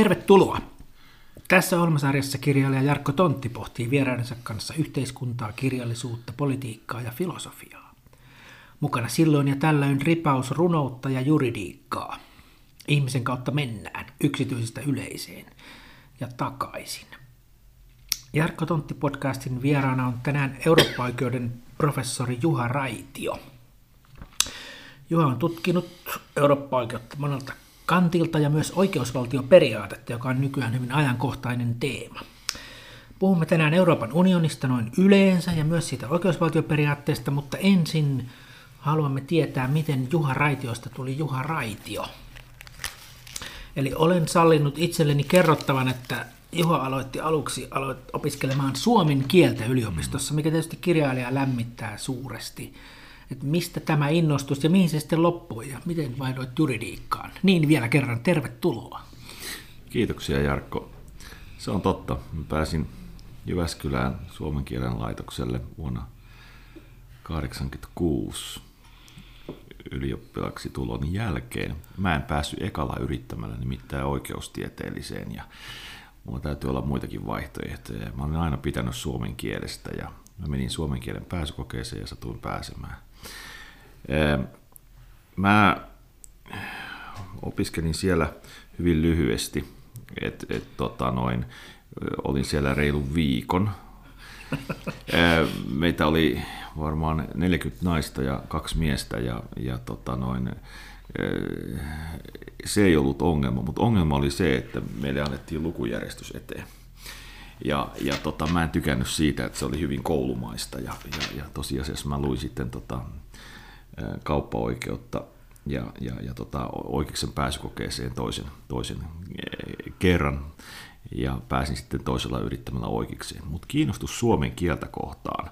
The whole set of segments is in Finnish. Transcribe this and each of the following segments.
Tervetuloa! Tässä ohjelmasarjassa kirjailija Jarkko Tontti pohtii vieraidensa kanssa yhteiskuntaa, kirjallisuutta, politiikkaa ja filosofiaa. Mukana silloin ja tällöin ripaus runoutta ja juridiikkaa. Ihmisen kautta mennään yksityisestä yleiseen ja takaisin. Jarkko Tontti-podcastin vieraana on tänään Eurooppa-oikeuden professori Juha Raitio. Juha on tutkinut Eurooppa-oikeutta monelta kantilta ja myös oikeusvaltioperiaatetta, joka on nykyään hyvin ajankohtainen teema. Puhumme tänään Euroopan unionista noin yleensä ja myös siitä oikeusvaltioperiaatteesta, mutta ensin haluamme tietää, miten Juha Raitiosta tuli Juha Raitio. Eli olen sallinut itselleni kerrottavan, että Juha aloitti aluksi aloit opiskelemaan suomen kieltä yliopistossa, mikä tietysti kirjailija lämmittää suuresti että mistä tämä innostus ja mihin se sitten loppui ja miten vaihdoit juridiikkaan. Niin vielä kerran, tervetuloa. Kiitoksia Jarkko. Se on totta. Mä pääsin Jyväskylään suomen kielen laitokselle vuonna 1986 ylioppilaksi tulon jälkeen. Mä en päässyt ekalla yrittämällä nimittäin oikeustieteelliseen ja mulla täytyy olla muitakin vaihtoehtoja. Mä olen aina pitänyt suomen kielestä ja mä menin suomen kielen pääsykokeeseen ja satuin pääsemään. Mä opiskelin siellä hyvin lyhyesti, että et, tota noin, olin siellä reilun viikon. Meitä oli varmaan 40 naista ja kaksi miestä ja, ja tota noin, se ei ollut ongelma, mutta ongelma oli se, että meille annettiin lukujärjestys eteen. Ja, ja tota, mä en tykännyt siitä, että se oli hyvin koulumaista ja, ja, ja tosiasiassa mä luin sitten tota, kauppaoikeutta ja, ja, ja tota, oikeuksen pääsykokeeseen toisen, toisen kerran ja pääsin sitten toisella yrittämällä oikeukseen. Mutta kiinnostus suomen kieltä kohtaan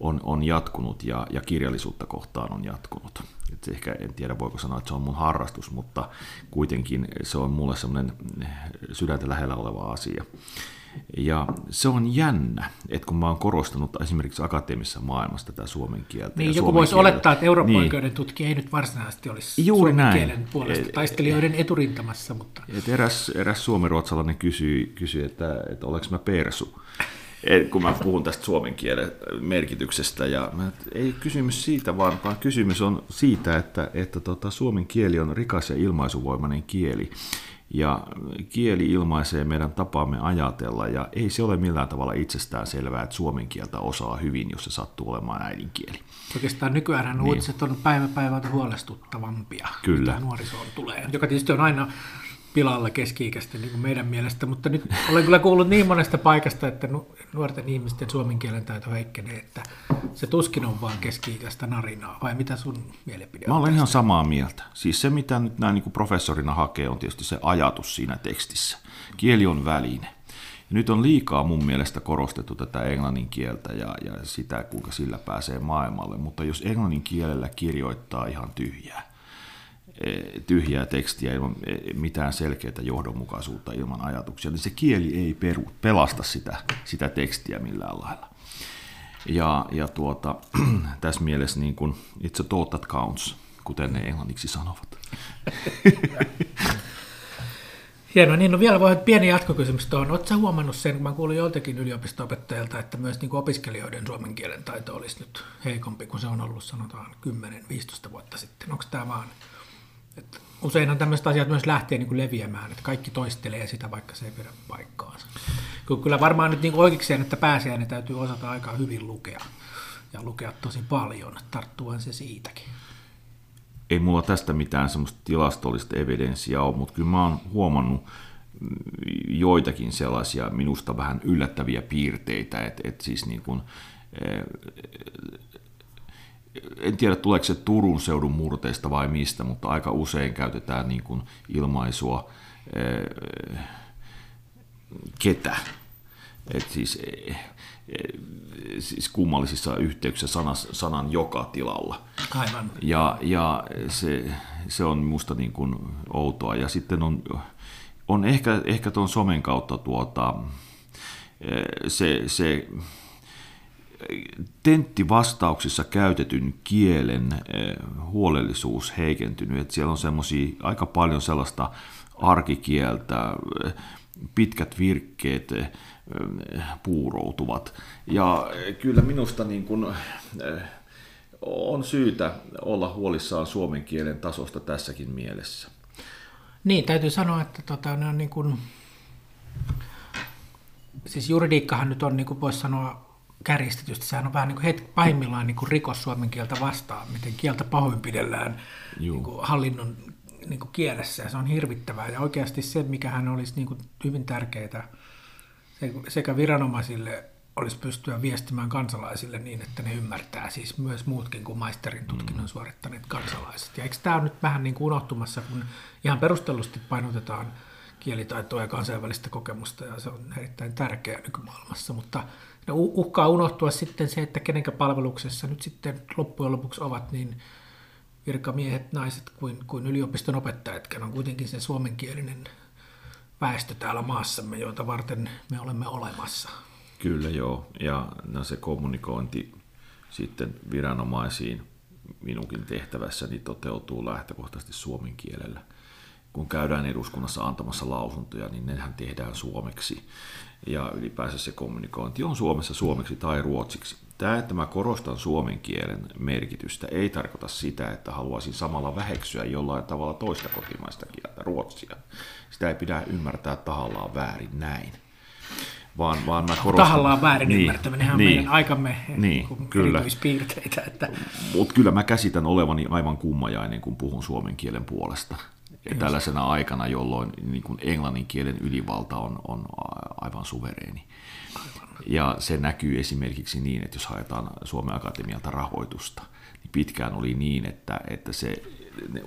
on, on jatkunut ja, ja kirjallisuutta kohtaan on jatkunut. Et ehkä en tiedä voiko sanoa, että se on mun harrastus, mutta kuitenkin se on mulle semmoinen sydäntä lähellä oleva asia. Ja se on jännä, että kun mä oon korostanut esimerkiksi akateemisessa maailmassa tätä suomen kieltä. Niin, joku voisi olettaa, että Euroopan niin, oikeuden tutkija ei nyt varsinaisesti olisi Juuri suomen näin. kielen puolesta taistelijoiden eturintamassa. Mutta... Et eräs, eräs suomenruotsalainen kysyi, kysyi että, että olenko mä persu, et, kun mä puhun tästä suomen kielen merkityksestä. Ja mä, ei kysymys siitä, vaan, vaan kysymys on siitä, että, että tota, suomen kieli on rikas ja ilmaisuvoimainen kieli. Ja kieli ilmaisee meidän tapaamme ajatella, ja ei se ole millään tavalla itsestään selvää, että suomen kieltä osaa hyvin, jos se sattuu olemaan äidinkieli. Oikeastaan nykyään niin. uutiset on päivä päivältä huolestuttavampia, Kyllä. mitä nuorisoon tulee, joka tietysti on aina pilalla keski-ikäisten niin kuin meidän mielestä, mutta nyt olen kyllä kuullut niin monesta paikasta, että nuorten ihmisten suomen kielen taito heikkenee, että se tuskin on vaan keski-ikäistä narinaa, vai mitä sun mielipide on? Mä olen tästä? ihan samaa mieltä. Siis se, mitä nyt näin niin kuin professorina hakee, on tietysti se ajatus siinä tekstissä. Kieli on väline. Ja nyt on liikaa mun mielestä korostettu tätä englannin kieltä ja, ja sitä, kuinka sillä pääsee maailmalle, mutta jos englannin kielellä kirjoittaa ihan tyhjää, tyhjää tekstiä ilman e, mitään selkeää johdonmukaisuutta ilman ajatuksia, niin se kieli ei peru, pelasta sitä, sitä tekstiä millään lailla. Ja, ja tuota, tässä mielessä niin kuin, it's a thought that counts, kuten ne englanniksi sanovat. Hienoa, niin no vielä voi pieni jatkokysymys tuohon. Oletko huomannut sen, kun mä kuulin joltakin yliopisto-opettajilta, että myös niin opiskelijoiden suomen kielen taito olisi nyt heikompi kuin se on ollut sanotaan 10-15 vuotta sitten? Onko tämä vaan että useinhan tämmöiset asiat myös lähtee niin kuin leviämään, että kaikki toistelee sitä, vaikka se ei pidä paikkaansa. Kyllä varmaan nyt niin oikeikseen, että pääsee, niin täytyy osata aika hyvin lukea ja lukea tosi paljon, tarttuvan se siitäkin. Ei mulla tästä mitään semmoista tilastollista evidenssiä ole, mutta kyllä mä oon huomannut joitakin sellaisia minusta vähän yllättäviä piirteitä, että, että siis niin kuin, en tiedä tuleeko se Turun seudun murteista vai mistä, mutta aika usein käytetään niin kuin ilmaisua eh, ketä. Et siis, eh, siis kummallisissa yhteyksissä sanas, sanan joka tilalla. Aivan. Ja, ja se, se on musta niin kuin outoa. Ja sitten on, on ehkä, ehkä tuon somen kautta tuota, eh, se, se tenttivastauksissa käytetyn kielen huolellisuus heikentynyt. Että siellä on semmoisia aika paljon sellaista arkikieltä, pitkät virkkeet puuroutuvat. Ja kyllä minusta niin kuin, on syytä olla huolissaan suomen kielen tasosta tässäkin mielessä. Niin, täytyy sanoa, että tota, ne on niin kuin, siis juridiikkahan nyt on, niin kuin voisi sanoa kärjistetysti, sehän on vähän niin kuin hetki, pahimmillaan niin kuin rikos suomen kieltä vastaan, miten kieltä pahoinpidellään niin kuin hallinnon niin kuin kielessä, ja se on hirvittävää. Ja oikeasti se, mikä hän olisi niin kuin hyvin tärkeää sekä viranomaisille olisi pystyä viestimään kansalaisille niin, että ne ymmärtää, siis myös muutkin kuin maisterin tutkinnon mm. suorittaneet kansalaiset. Ja eikö tämä nyt vähän niin kuin unohtumassa, kun ihan perustellusti painotetaan kielitaitoa ja kansainvälistä kokemusta, ja se on erittäin tärkeää nykymaailmassa, mutta uhkaa unohtua sitten se, että kenenkä palveluksessa nyt sitten loppujen lopuksi ovat niin virkamiehet, naiset kuin, kuin yliopiston opettajatkin on kuitenkin se suomenkielinen väestö täällä maassamme, joita varten me olemme olemassa. Kyllä joo, ja no se kommunikointi sitten viranomaisiin minunkin tehtävässäni toteutuu lähtökohtaisesti suomen kielellä. Kun käydään eduskunnassa antamassa lausuntoja, niin nehän tehdään suomeksi. Ja ylipäänsä se kommunikointi on Suomessa suomeksi tai ruotsiksi. Tämä, että mä korostan suomen kielen merkitystä, ei tarkoita sitä, että haluaisin samalla väheksyä jollain tavalla toista kotimaista kieltä, ruotsia. Sitä ei pidä ymmärtää tahallaan väärin näin vaan, vaan mä korostan... Tahallaan väärin niin, ymmärtäminen niin, meidän aikamme niin, niin kyllä. erityispiirteitä. Että... Mutta kyllä mä käsitän olevani aivan kummajainen, kun puhun suomen kielen puolesta. Ja tällaisena aikana, jolloin niin kuin englannin kielen ylivalta on, on aivan suvereeni. Ja se näkyy esimerkiksi niin, että jos haetaan Suomen Akatemialta rahoitusta, niin pitkään oli niin, että, että se ne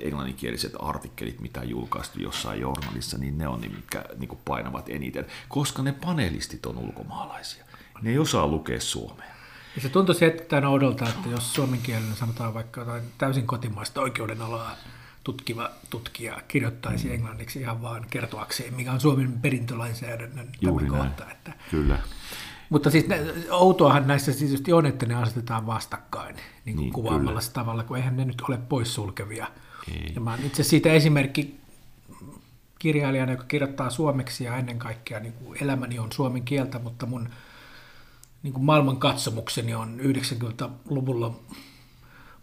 englanninkieliset artikkelit, mitä julkaistu jossain journalissa, niin ne on ne, mitkä niin kuin painavat eniten, koska ne panelistit on ulkomaalaisia. Ne ei osaa lukea suomea. Ja se tuntuisi hetken oudolta, että jos suomenkielinen sanotaan vaikka jotain täysin kotimaista oikeudenalaa tutkiva tutkija kirjoittaisi mm. englanniksi ihan vaan kertoakseen, mikä on Suomen perintölainsäädännön Juuri kohta. Että, Kyllä. Mutta siis outoahan näissä siis on, että ne asetetaan vastakkain niin niin, kuvaamalla tavalla, kun eihän ne nyt ole poissulkevia. Ei. Ja mä itse siitä esimerkki kirjailijana, joka kirjoittaa suomeksi ja ennen kaikkea niin kuin elämäni on suomen kieltä, mutta mun niin kuin maailman katsomukseni on 90-luvulla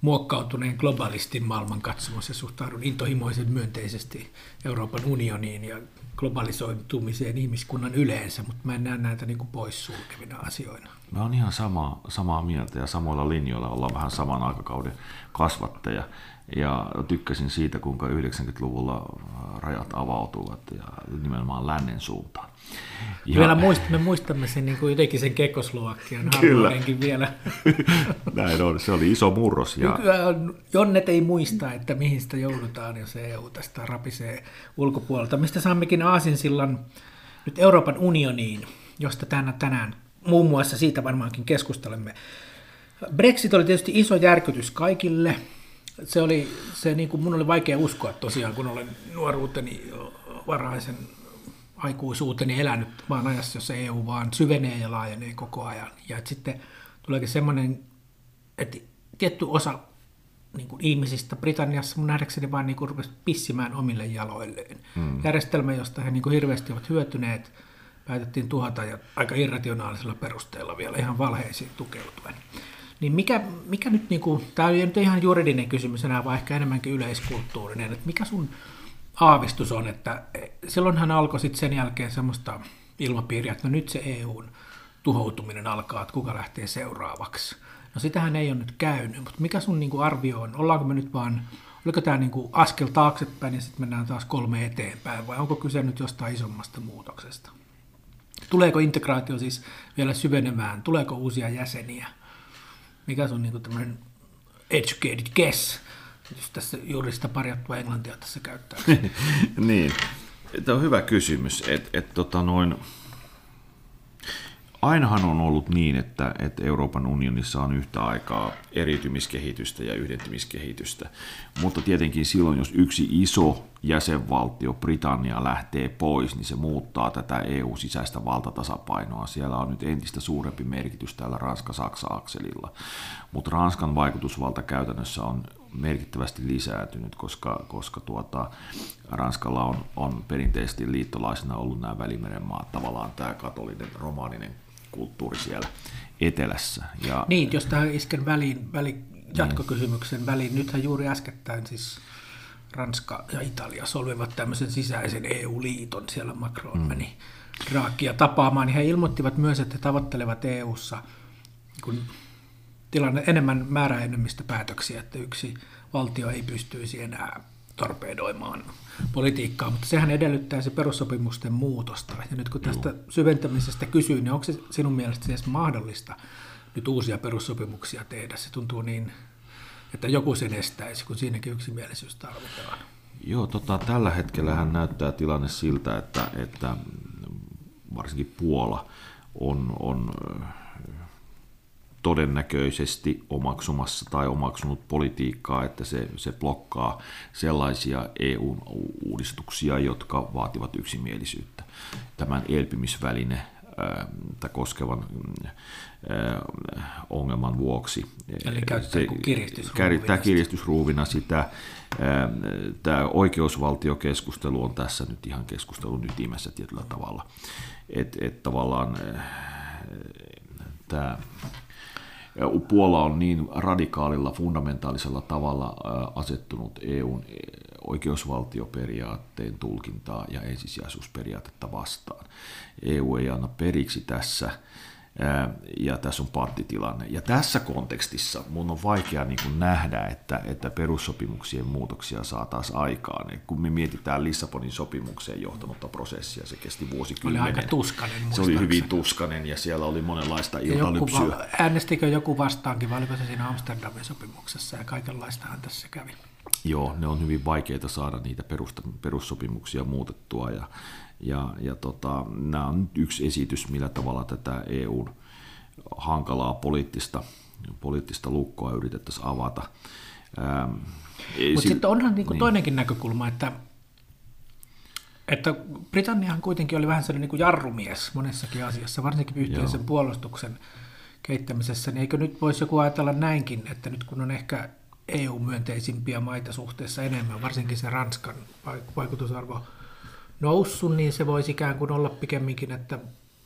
muokkautuneen globalistin maailmankatsomus ja suhtaudun intohimoisen myönteisesti Euroopan unioniin ja globalisoitumiseen ihmiskunnan yleensä, mutta mä en näe näitä niin kuin poissulkevina asioina. Mä oon ihan sama, samaa mieltä ja samoilla linjoilla ollaan vähän saman aikakauden kasvattaja. Ja tykkäsin siitä, kuinka 90-luvulla rajat avautuvat ja nimenomaan lännen suuntaan. Ja... Vielä muist, me muistamme sen niin kuin jotenkin sen Kekoslovakian Kyllä. vielä. Näin on, se oli iso murros. Ja... Jonnet ei muista, että mihin sitä joudutaan, jos EU tästä rapisee ulkopuolelta. Mistä saammekin Aasinsillan nyt Euroopan unioniin, josta tänä, tänään muun muassa siitä varmaankin keskustelemme. Brexit oli tietysti iso järkytys kaikille. Se oli, se niin kuin mun oli vaikea uskoa tosiaan, kun olen nuoruuteni varaisen aikuisuuteni elänyt vaan ajassa, jossa EU vaan syvenee ja laajenee koko ajan. Ja että sitten tuleekin semmoinen, että tietty osa niin kuin ihmisistä Britanniassa mun nähdäkseni vaan niin kuin rupesi pissimään omille jaloilleen. Hmm. Järjestelmä, josta he niin kuin hirveästi ovat hyötyneet, päätettiin tuhata ja aika irrationaalisella perusteella vielä ihan valheisiin tukeutuen. Niin mikä, mikä nyt, niin kuin, tämä ei nyt ihan juridinen kysymys enää, vaan ehkä enemmänkin yleiskulttuurinen, että mikä sun aavistus on, että silloinhan alkoi sitten sen jälkeen semmoista ilmapiiriä, että no nyt se EUn tuhoutuminen alkaa, että kuka lähtee seuraavaksi. No sitähän ei ole nyt käynyt, mutta mikä sun niin kuin arvio on? Ollaanko me nyt vaan, oliko tämä niin kuin askel taaksepäin ja sitten mennään taas kolme eteenpäin vai onko kyse nyt jostain isommasta muutoksesta? Tuleeko integraatio siis vielä syvenemään? Tuleeko uusia jäseniä? Mikä sun niin tämmöinen educated guess, jos tässä juuri sitä parjattua englantia tässä käyttää? niin, tämä on hyvä kysymys. Et, et, tota noin, ainahan on ollut niin, että, että Euroopan unionissa on yhtä aikaa eriytymiskehitystä ja yhdentymiskehitystä, mutta tietenkin silloin, jos yksi iso jäsenvaltio, Britannia, lähtee pois, niin se muuttaa tätä EU-sisäistä valtatasapainoa. Siellä on nyt entistä suurempi merkitys tällä Ranska-Saksa-akselilla, mutta Ranskan vaikutusvalta käytännössä on merkittävästi lisääntynyt, koska, koska tuota, Ranskalla on, on perinteisesti liittolaisena ollut nämä Välimeren maat, tavallaan tämä katolinen, romaaninen kulttuuri siellä etelässä. Ja, niin, jos tähän isken väliin, väliin jatkokysymyksen väliin, nythän juuri äskettäin siis Ranska ja Italia solvivat tämmöisen sisäisen EU-liiton, siellä Macron mm. meni Draakia tapaamaan, niin he ilmoittivat myös, että he tavoittelevat EU-ssa kun tilanne enemmän määräenemmistöpäätöksiä, että yksi valtio ei pystyisi enää torpedoimaan politiikkaa, mutta sehän edellyttää se perussopimusten muutosta. Ja nyt kun tästä Joo. syventämisestä kysyy, niin onko se sinun mielestä edes mahdollista nyt uusia perussopimuksia tehdä? Se tuntuu niin, että joku sen estäisi, kun siinäkin yksimielisyys tarvitaan. Joo, tota, tällä hetkellä näyttää tilanne siltä, että, että varsinkin Puola on, on todennäköisesti omaksumassa tai omaksunut politiikkaa, että se, se blokkaa sellaisia EU-uudistuksia, jotka vaativat yksimielisyyttä. Tämän elpymisväline tai koskevan ongelman vuoksi. Eli käyttää kiristysruuvina. kiristysruuvina sitä. Tämä oikeusvaltiokeskustelu on tässä nyt ihan keskustelun ytimessä tietyllä tavalla. Että et tavallaan tämä Puola on niin radikaalilla, fundamentaalisella tavalla asettunut EUn oikeusvaltioperiaatteen tulkintaa ja ensisijaisuusperiaatetta vastaan. EU ei anna periksi tässä ja tässä on pattitilanne. Ja tässä kontekstissa mun on vaikea niin kuin nähdä, että, että perussopimuksien muutoksia saataisiin aikaan. Et kun me mietitään Lissabonin sopimukseen johtanutta prosessia, se kesti vuosikymmenen. Oli aika tuskanen. Se oli hyvin tuskanen ja siellä oli monenlaista iltalypsyä. Joku, äänestikö joku vastaankin vai oliko se siinä Amsterdamin sopimuksessa ja kaikenlaistahan tässä kävi? Joo, ne on hyvin vaikeita saada niitä perussopimuksia muutettua ja ja, ja tota, nämä on yksi esitys, millä tavalla tätä EUn hankalaa poliittista, poliittista lukkoa yritettäisiin avata. Ähm, Mutta sitten onhan niinku niin. toinenkin näkökulma, että, että Britanniahan kuitenkin oli vähän sellainen niin jarrumies monessakin asiassa, varsinkin yhteisen Joo. puolustuksen kehittämisessä, niin eikö nyt voisi joku ajatella näinkin, että nyt kun on ehkä EU-myönteisimpiä maita suhteessa enemmän, varsinkin se Ranskan vaikutusarvo noussut, niin se voisi ikään kuin olla pikemminkin, että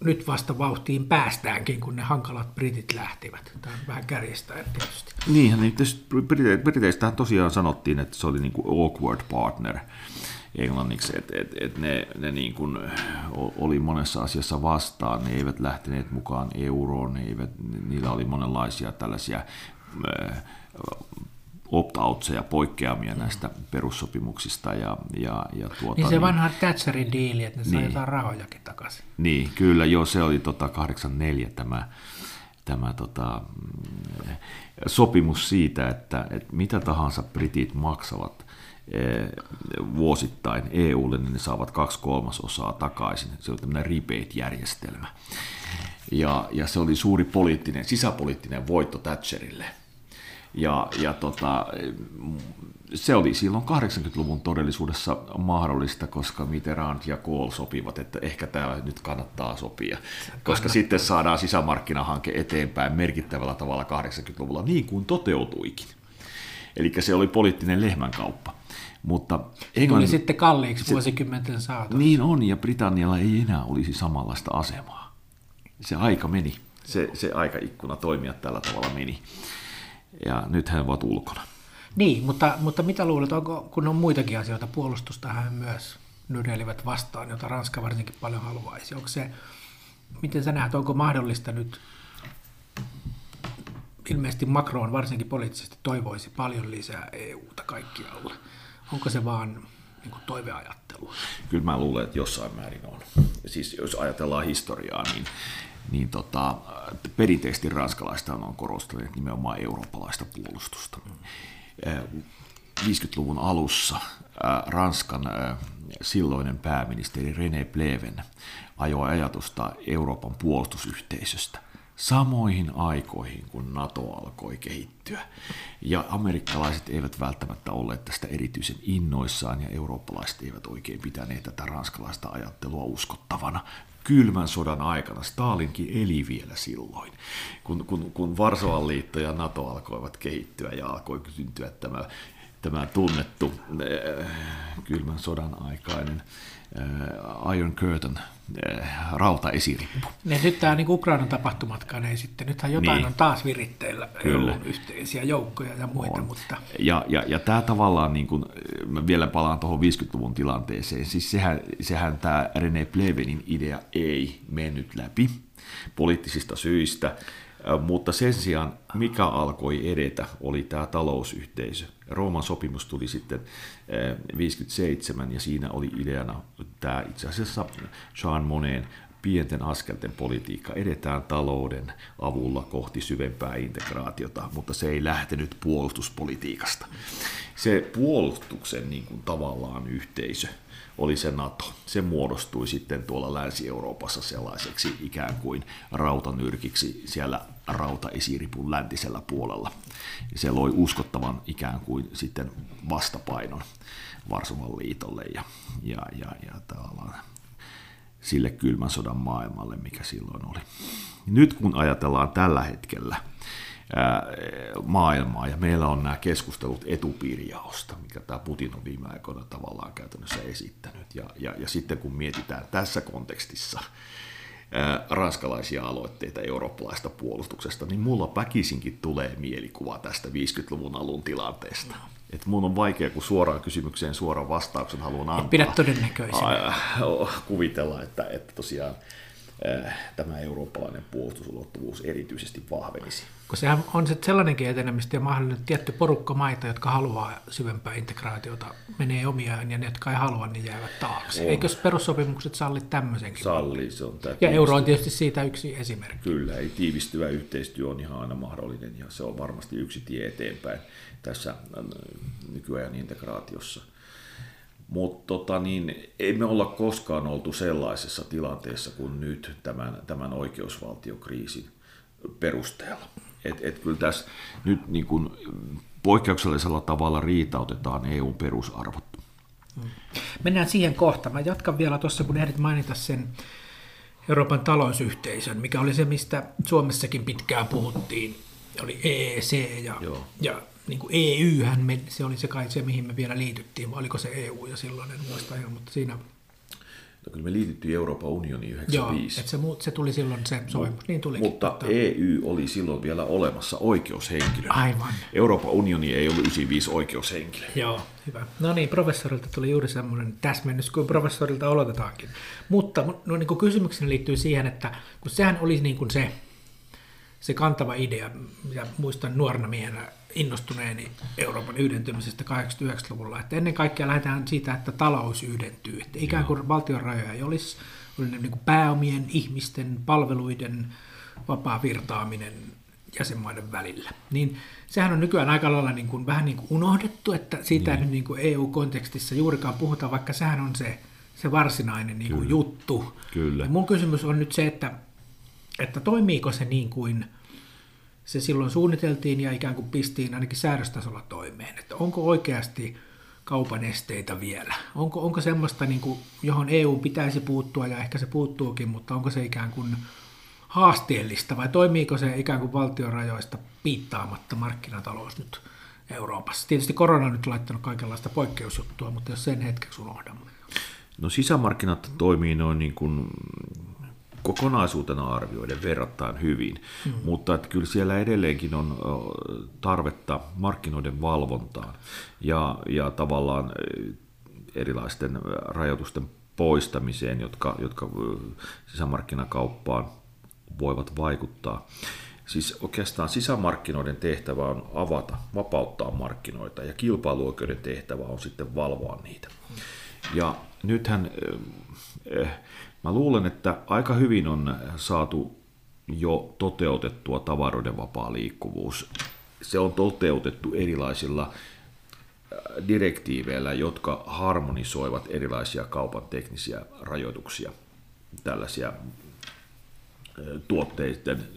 nyt vasta vauhtiin päästäänkin, kun ne hankalat britit lähtivät. Tämä on vähän kärjestäen tietysti. Niinhän, niin Briteistähän tosiaan sanottiin, että se oli niin kuin awkward partner englanniksi, että et, et ne, ne niin kuin oli monessa asiassa vastaan, ne eivät lähteneet mukaan euroon, ne eivät, niillä oli monenlaisia tällaisia opt-outseja, poikkeamia näistä perussopimuksista. Ja, ja, ja tuota, niin se vanha Thatcherin diili, että ne niin, sai jotain rahojakin takaisin. Niin, kyllä, joo, se oli tota 84 tämä, tämä tota, mm, sopimus siitä, että, että mitä tahansa britit maksavat eh, vuosittain EUlle, niin ne saavat kaksi kolmasosaa takaisin. Se oli tämmöinen rebate-järjestelmä. Ja, ja se oli suuri poliittinen, sisäpoliittinen voitto Thatcherille – ja, ja tota, se oli silloin 80-luvun todellisuudessa mahdollista, koska Mitterrand ja Kohl sopivat, että ehkä tämä nyt kannattaa sopia, koska kannattaa. sitten saadaan sisämarkkinahanke eteenpäin merkittävällä tavalla 80-luvulla, niin kuin toteutuikin. Eli se oli poliittinen lehmänkauppa. Mutta Englannin... Tuli sitten kalliiksi vuosikymmenten saatossa. Niin on, ja Britannialla ei enää olisi samanlaista asemaa. Se aika meni. Se, se aikaikkuna toimia tällä tavalla meni ja nyt he ovat ulkona. Niin, mutta, mutta mitä luulet, onko, kun on muitakin asioita, puolustusta hän myös nydelivät vastaan, jota Ranska varsinkin paljon haluaisi. Onko se, miten sä näet, onko mahdollista nyt, ilmeisesti Macron varsinkin poliittisesti toivoisi paljon lisää EUta kaikkialle. Onko se vaan niin kuin toiveajattelu? Kyllä mä luulen, että jossain määrin on. Siis jos ajatellaan historiaa, niin niin tota, perinteisesti ranskalaista on korostaneet nimenomaan eurooppalaista puolustusta. 50-luvun alussa Ranskan silloinen pääministeri René Pleven ajoi ajatusta Euroopan puolustusyhteisöstä samoihin aikoihin, kun NATO alkoi kehittyä. Ja amerikkalaiset eivät välttämättä olleet tästä erityisen innoissaan ja eurooppalaiset eivät oikein pitäneet tätä ranskalaista ajattelua uskottavana. Kylmän sodan aikana. Stalinkin eli vielä silloin, kun, kun, kun Varsovan liitto ja NATO alkoivat kehittyä ja alkoi syntyä tämä tämä tunnettu äh, kylmän sodan aikainen äh, Iron Curtain äh, rautaesirippu. Ne nyt tämä niin Ukrainan tapahtumatkaan ei sitten, nythän jotain niin. on taas viritteillä, Kyllä. yhteisiä joukkoja ja muita. On. Mutta... Ja, ja, ja tämä tavallaan, niin kuin, mä vielä palaan tuohon 50-luvun tilanteeseen, siis sehän, sehän tämä René Plevenin idea ei mennyt läpi poliittisista syistä, mutta sen sijaan, mikä alkoi edetä, oli tämä talousyhteisö. Rooman sopimus tuli sitten 57 ja siinä oli ideana tämä itse asiassa Jean Monnet pienten askelten politiikka. Edetään talouden avulla kohti syvempää integraatiota, mutta se ei lähtenyt puolustuspolitiikasta. Se puolustuksen niin kuin, tavallaan yhteisö oli se NATO. Se muodostui sitten tuolla Länsi-Euroopassa sellaiseksi ikään kuin rautanyrkiksi siellä rautaesiripun läntisellä puolella. Se loi uskottavan ikään kuin sitten vastapainon Varsovan liitolle ja, ja, ja, ja tavallaan sille kylmän sodan maailmalle, mikä silloin oli. Nyt kun ajatellaan tällä hetkellä – maailmaa, ja meillä on nämä keskustelut etupiirijaosta, mikä tämä Putin on viime aikoina tavallaan käytännössä esittänyt. Ja, ja, ja sitten kun mietitään tässä kontekstissa ranskalaisia aloitteita eurooppalaista puolustuksesta, niin mulla väkisinkin tulee mielikuva tästä 50-luvun alun tilanteesta. Että mun on vaikea, kun suoraan kysymykseen suoran vastauksen haluan antaa. pidä todennäköisenä. Kuvitella, että, että tosiaan tämä eurooppalainen puolustusulottuvuus erityisesti vahvenisi. Kun sehän on se sellainenkin etenemistä ja mahdollinen tietty porukka maita, jotka haluaa syvempää integraatiota, menee omiaan ja ne, jotka ei halua, niin jäävät taakse. On. Eikö perussopimukset salli tämmöisenkin? Salli, se on tämä Ja euro on tietysti siitä yksi esimerkki. Kyllä, ei tiivistyvä yhteistyö on ihan aina mahdollinen ja se on varmasti yksi tie eteenpäin tässä äh, nykyajan integraatiossa. Mutta tota, niin, ei me olla koskaan oltu sellaisessa tilanteessa kuin nyt tämän, tämän oikeusvaltiokriisin perusteella. Et, et kyllä tässä nyt niin kun, poikkeuksellisella tavalla riitautetaan EUn perusarvot. Mennään siihen kohtaan. Mä jatkan vielä tuossa, kun ehdit mainita sen Euroopan talousyhteisön, mikä oli se, mistä Suomessakin pitkään puhuttiin. Oli EEC ja, ja niin kuin EYhän, me, se oli se kai se, mihin me vielä liityttiin, vai oliko se EU ja silloin, en muista ihan, mutta siinä... No kyllä me liityttiin Euroopan unioniin 95. Joo, että se, se tuli silloin se sopimus, niin tuli. Mutta mutta EU oli silloin vielä olemassa oikeushenkilö. Aivan. Euroopan unioni ei ollut 95 oikeushenkilö. Joo, hyvä. No niin, professorilta tuli juuri semmoinen täsmennys kuin professorilta olotetaankin. Mutta no, niin kuin kysymykseni liittyy siihen, että kun sehän oli niin kuin se, se kantava idea, mitä muistan nuorena miehenä innostuneeni Euroopan yhdentymisestä 89-luvulla, että ennen kaikkea lähdetään siitä, että talous yhdentyy, että ikään kuin valtion rajoja ei olisi, oli niin kuin pääomien, ihmisten, palveluiden vapaa virtaaminen jäsenmaiden välillä. Niin sehän on nykyään aika lailla niin kuin, vähän niin kuin unohdettu, että siitä niin. ei niin kuin EU-kontekstissa juurikaan puhuta, vaikka sehän on se, se varsinainen niin kuin juttu. Kyllä. Ja mun kysymys on nyt se, että, että toimiiko se niin kuin – se silloin suunniteltiin ja ikään kuin pistiin ainakin säädöstasolla toimeen. Että onko oikeasti kaupan esteitä vielä? Onko, onko semmoista, niin kuin, johon EU pitäisi puuttua ja ehkä se puuttuukin, mutta onko se ikään kuin haasteellista vai toimiiko se ikään kuin valtiorajoista piittaamatta markkinatalous nyt Euroopassa? Tietysti korona on nyt laittanut kaikenlaista poikkeusjuttua, mutta jos sen hetkeksi unohdamme. No sisämarkkinat toimii noin niin kuin kokonaisuutena arvioiden verrattain hyvin, mm. mutta että kyllä siellä edelleenkin on tarvetta markkinoiden valvontaan ja, ja tavallaan erilaisten rajoitusten poistamiseen, jotka, jotka sisämarkkinakauppaan voivat vaikuttaa. Siis oikeastaan sisämarkkinoiden tehtävä on avata, vapauttaa markkinoita ja kilpailuoikeuden tehtävä on sitten valvoa niitä. Ja nythän Mä luulen, että aika hyvin on saatu jo toteutettua tavaroiden vapaa liikkuvuus. Se on toteutettu erilaisilla direktiiveillä, jotka harmonisoivat erilaisia kaupan teknisiä rajoituksia, tällaisia tuotteiden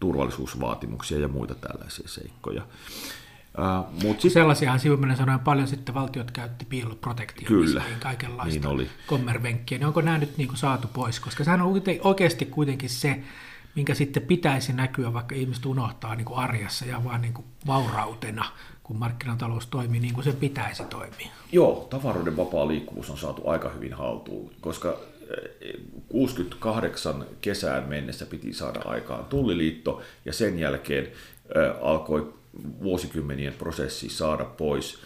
turvallisuusvaatimuksia ja muita tällaisia seikkoja. Uh, mut sit... Sellaisiahan sivuminen sanoen paljon sitten valtiot käytti piiloprotektionismiin, niin kaikenlaista niin oli. kommervenkkiä. Niin onko nämä nyt niin saatu pois? Koska sehän on oikeasti kuitenkin se, minkä sitten pitäisi näkyä, vaikka ihmiset unohtaa niin kuin arjessa ja vaan niin kuin vaurautena, kun markkinatalous toimii niin kuin se pitäisi toimia. Joo, tavaroiden vapaa liikkuvuus on saatu aika hyvin haltuun, koska 68 kesään mennessä piti saada aikaan tulliliitto ja sen jälkeen alkoi vuosikymmenien prosessi saada pois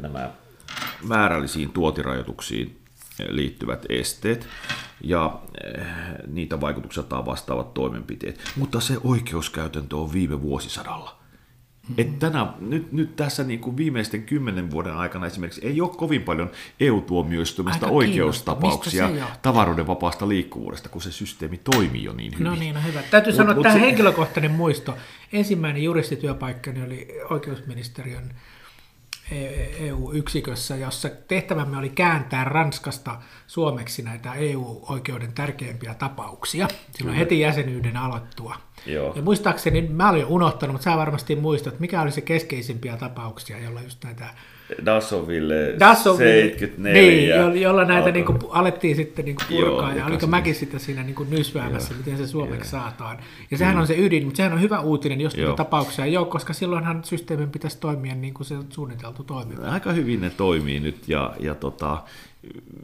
nämä määrällisiin tuotirajoituksiin liittyvät esteet ja niitä vaikutuksia vastaavat toimenpiteet. Mutta se oikeuskäytäntö on viime vuosisadalla. Et tänä, nyt, nyt tässä niin kuin viimeisten kymmenen vuoden aikana esimerkiksi ei ole kovin paljon EU-tuomioistuimesta oikeustapauksia tavaroiden vapaasta liikkuvuudesta, kun se systeemi toimii jo niin hyvin. No niin, no hyvä. Täytyy mut, sanoa, että tämä se... henkilökohtainen muisto. Ensimmäinen juristityöpaikkani oli oikeusministeriön EU-yksikössä, jossa tehtävämme oli kääntää Ranskasta suomeksi näitä EU-oikeuden tärkeimpiä tapauksia, silloin heti jäsenyyden aloittua. Joo. Ja muistaakseni, mä olin unohtanut, mutta sä varmasti muistat, mikä oli se keskeisimpiä tapauksia, jolla just näitä Dassoville, Dassoville 74. Niin, jo, jolla näitä niin kuin, alettiin sitten niin kuin purkaa, Joo, ja oliko mäkin sitten siinä niin kuin nysväämässä, Joo. miten se suomeksi Joo. saataan. Ja sehän mm. on se ydin, mutta sehän on hyvä uutinen, jos niitä tapauksia ei ole, koska silloinhan systeemin pitäisi toimia niin kuin se on suunniteltu toimia. Aika hyvin ne toimii nyt, ja, ja tota,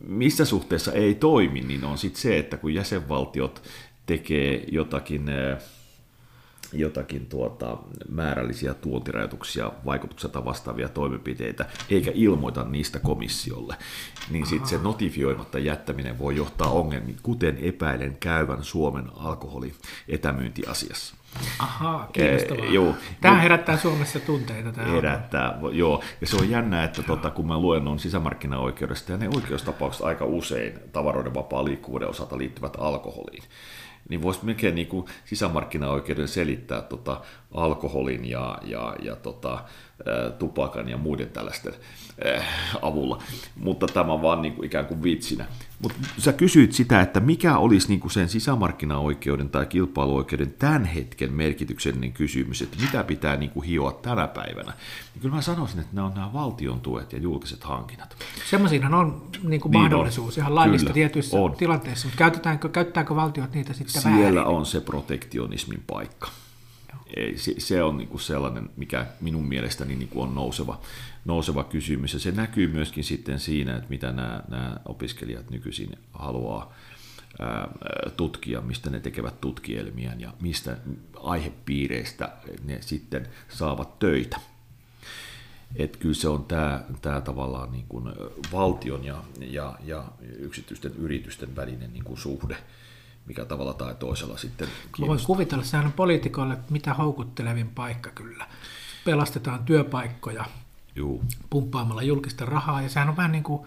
missä suhteessa ei toimi, niin on sitten se, että kun jäsenvaltiot tekee jotakin jotakin tuota, määrällisiä tuontirajoituksia, vaikutuksia vastaavia toimenpiteitä, eikä ilmoita niistä komissiolle, niin sitten se notifioimatta jättäminen voi johtaa ongelmiin, kuten epäilen käyvän Suomen alkoholi etämyyntiasiassa. Ahaa, kiinnostavaa. Eh, joo. Tämä herättää Suomessa tunteita. Tämä herättää, on. joo. Ja se on jännä, että tota, kun mä luen on sisämarkkinaoikeudesta, ja ne oikeustapaukset aika usein tavaroiden vapaa liikkuvuuden osalta liittyvät alkoholiin niin voisi melkein niin sisämarkkinaoikeuden selittää tota alkoholin ja, ja, ja tota, tupakan ja muiden tällaisten äh, avulla. Mutta tämä vaan niin kuin ikään kuin vitsinä. Mutta sä kysyit sitä, että mikä olisi niin kuin sen sisämarkkinaoikeuden tai kilpailuoikeuden tämän hetken merkityksellinen kysymys, että mitä pitää niin kuin hioa tänä päivänä. Niin kyllä mä sanoisin, että nämä on nämä valtion tuet ja julkiset hankinnat. Semmoisiinhan on niin kuin niin mahdollisuus on. ihan laillista kyllä, tietyissä on. tilanteissa, mutta käytetäänkö, käyttääkö valtiot niitä sitten Siellä väärin? on se protektionismin paikka ei, se, se on niin kuin sellainen, mikä minun mielestäni niin kuin on nouseva, nouseva kysymys. Ja se näkyy myöskin sitten siinä, että mitä nämä, nämä opiskelijat nykyisin haluaa tutkia, mistä ne tekevät tutkielmiä ja mistä aihepiireistä ne sitten saavat töitä. Että kyllä se on tämä, tämä tavallaan niin kuin valtion ja, ja, ja yksityisten yritysten välinen niin kuin suhde mikä tavalla tai toisella sitten kiinnostaa. Voin kuvitella, sehän on poliitikoille mitä houkuttelevin paikka kyllä. Pelastetaan työpaikkoja Juu. pumppaamalla julkista rahaa, ja sehän on vähän niin kuin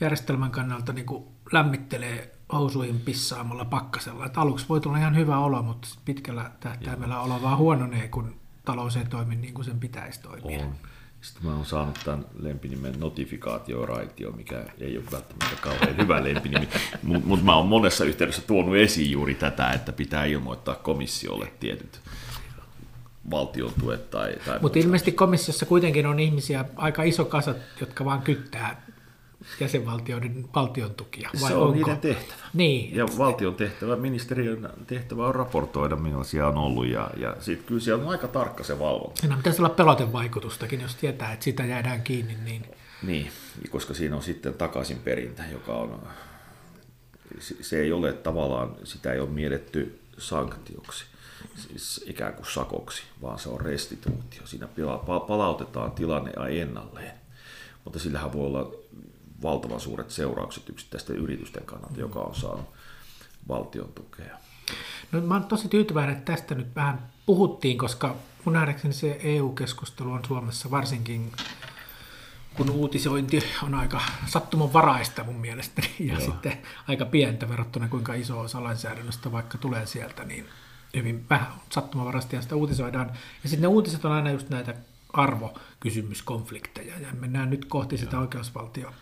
järjestelmän kannalta niin kuin lämmittelee housuihin pissaamalla pakkasella. Et aluksi voi tulla ihan hyvä olo, mutta pitkällä tähtäimellä olo vaan huononee, kun talous ei toimi niin kuin sen pitäisi toimia. On. Sitten mä oon saanut tämän lempinimen notifikaatioraitio, mikä ei ole välttämättä kauhean hyvä lempinimi, mutta mut mä oon monessa yhteydessä tuonut esiin juuri tätä, että pitää ilmoittaa komissiolle tietyt valtion tuet tai... tai Mutta ilmeisesti komissiossa kuitenkin on ihmisiä, aika iso kasa, jotka vaan kyttää jäsenvaltioiden valtion tukia? Vai se on onko? niiden tehtävä. Niin. Ja valtion tehtävä, ministeriön tehtävä on raportoida, millaisia on ollut, ja, ja sitten kyllä siellä on aika tarkka se valvonta. Siinä pitäisi olla pelotevaikutustakin, jos tietää, että sitä jäädään kiinni. Niin, niin koska siinä on sitten takaisin perintä, joka on, se ei ole tavallaan, sitä ei ole mielletty sanktioksi siis ikään kuin sakoksi, vaan se on restituutio. Siinä palautetaan tilanne ennalleen. Mutta sillähän voi olla valtavan suuret seuraukset yksittäisten yritysten kannalta, joka on saanut valtion tukea. No, mä olen tosi tyytyväinen, että tästä nyt vähän puhuttiin, koska mun nähdäkseni se EU-keskustelu on Suomessa varsinkin, kun uutisointi on aika sattumanvaraista mun mielestäni ja Joo. sitten aika pientä verrattuna kuinka iso osa lainsäädännöstä vaikka tulee sieltä, niin hyvin vähän sattumanvaraista ja sitä uutisoidaan. Ja sitten ne uutiset on aina just näitä arvokysymyskonflikteja. Ja mennään nyt kohti sitä oikeusvaltio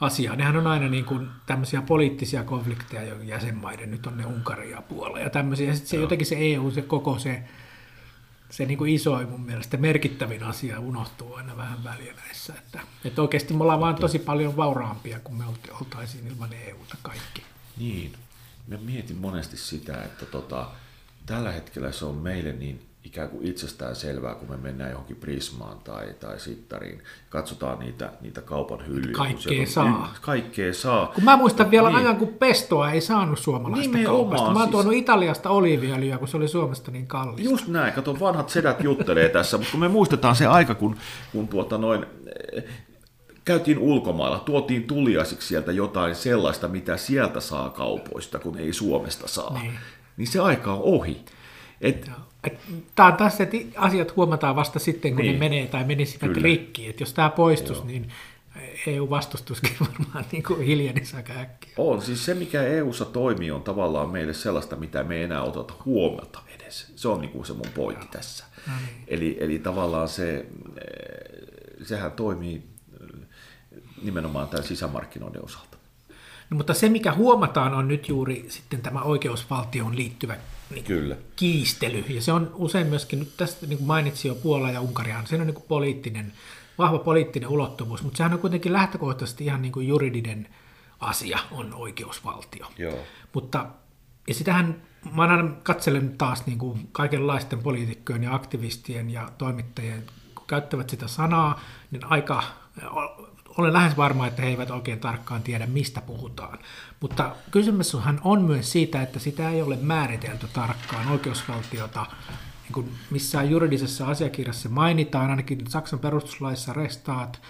asiaa. Nehän on aina niin kuin tämmöisiä poliittisia konflikteja jo jäsenmaiden, nyt on ne Unkari ja Puola ja tämmöisiä. Ja sitten se jotenkin se EU, se koko se, se niin kuin isoin mun mielestä merkittävin asia unohtuu aina vähän väliä näissä. Että, että oikeasti me ollaan vaan tosi paljon vauraampia kuin me oltaisiin ilman EUta kaikki. Niin, mä mietin monesti sitä, että tota, tällä hetkellä se on meille niin ikään kuin itsestään selvää, kun me mennään johonkin Prismaan tai, tai Sittariin, katsotaan niitä, niitä kaupan hyllyjä. Kaikkea saa. Y- kaikkea saa. Kun mä muistan vielä niin. ajan, kun pestoa ei saanut suomalaista Nimenomaan, kaupasta. Mä oon siis- tuonut Italiasta oliiviöljyä, kun se oli Suomesta niin kallista. Just näin, kato vanhat sedät juttelee tässä, mutta kun me muistetaan se aika, kun, kun tuota noin, eh, käytiin ulkomailla, tuotiin tuliaisiksi sieltä jotain sellaista, mitä sieltä saa kaupoista, kun ei Suomesta saa. Niin. Niin se aika on ohi. Et, Tämä on tässä, että asiat huomataan vasta sitten, kun Niin. ne menee tai menisivät Kyllä. rikki. Että jos tämä poistus, niin EU-vastustuskin varmaan niin kuin hiljenisi aika äkkiä. On, siis se mikä EU-ssa toimii on tavallaan meille sellaista, mitä me ei enää oteta huomiota edes. Se on niin kuin se mun pointti tässä. No niin. Eli, eli tavallaan se, eh, sehän toimii eh, nimenomaan tämän sisämarkkinoiden osalta. No, mutta se, mikä huomataan, on nyt juuri sitten tämä oikeusvaltioon liittyvä niin Kyllä. kiistely. Ja se on usein myöskin, nyt tästä niin kuin mainitsin jo Puola ja Unkarihan, se on niin kuin poliittinen, vahva poliittinen ulottuvuus, mutta sehän on kuitenkin lähtökohtaisesti ihan niin kuin juridinen asia, on oikeusvaltio. Joo. Mutta, ja sitähän mä aina katselen taas niin kuin kaikenlaisten poliitikkojen ja aktivistien ja toimittajien, kun käyttävät sitä sanaa, niin aika, olen lähes varma, että he eivät oikein tarkkaan tiedä, mistä puhutaan. Mutta kysymyshän on myös siitä, että sitä ei ole määritelty tarkkaan oikeusvaltiota, niin kuin missään juridisessa asiakirjassa mainitaan, ainakin Saksan perustuslaissa Restaat,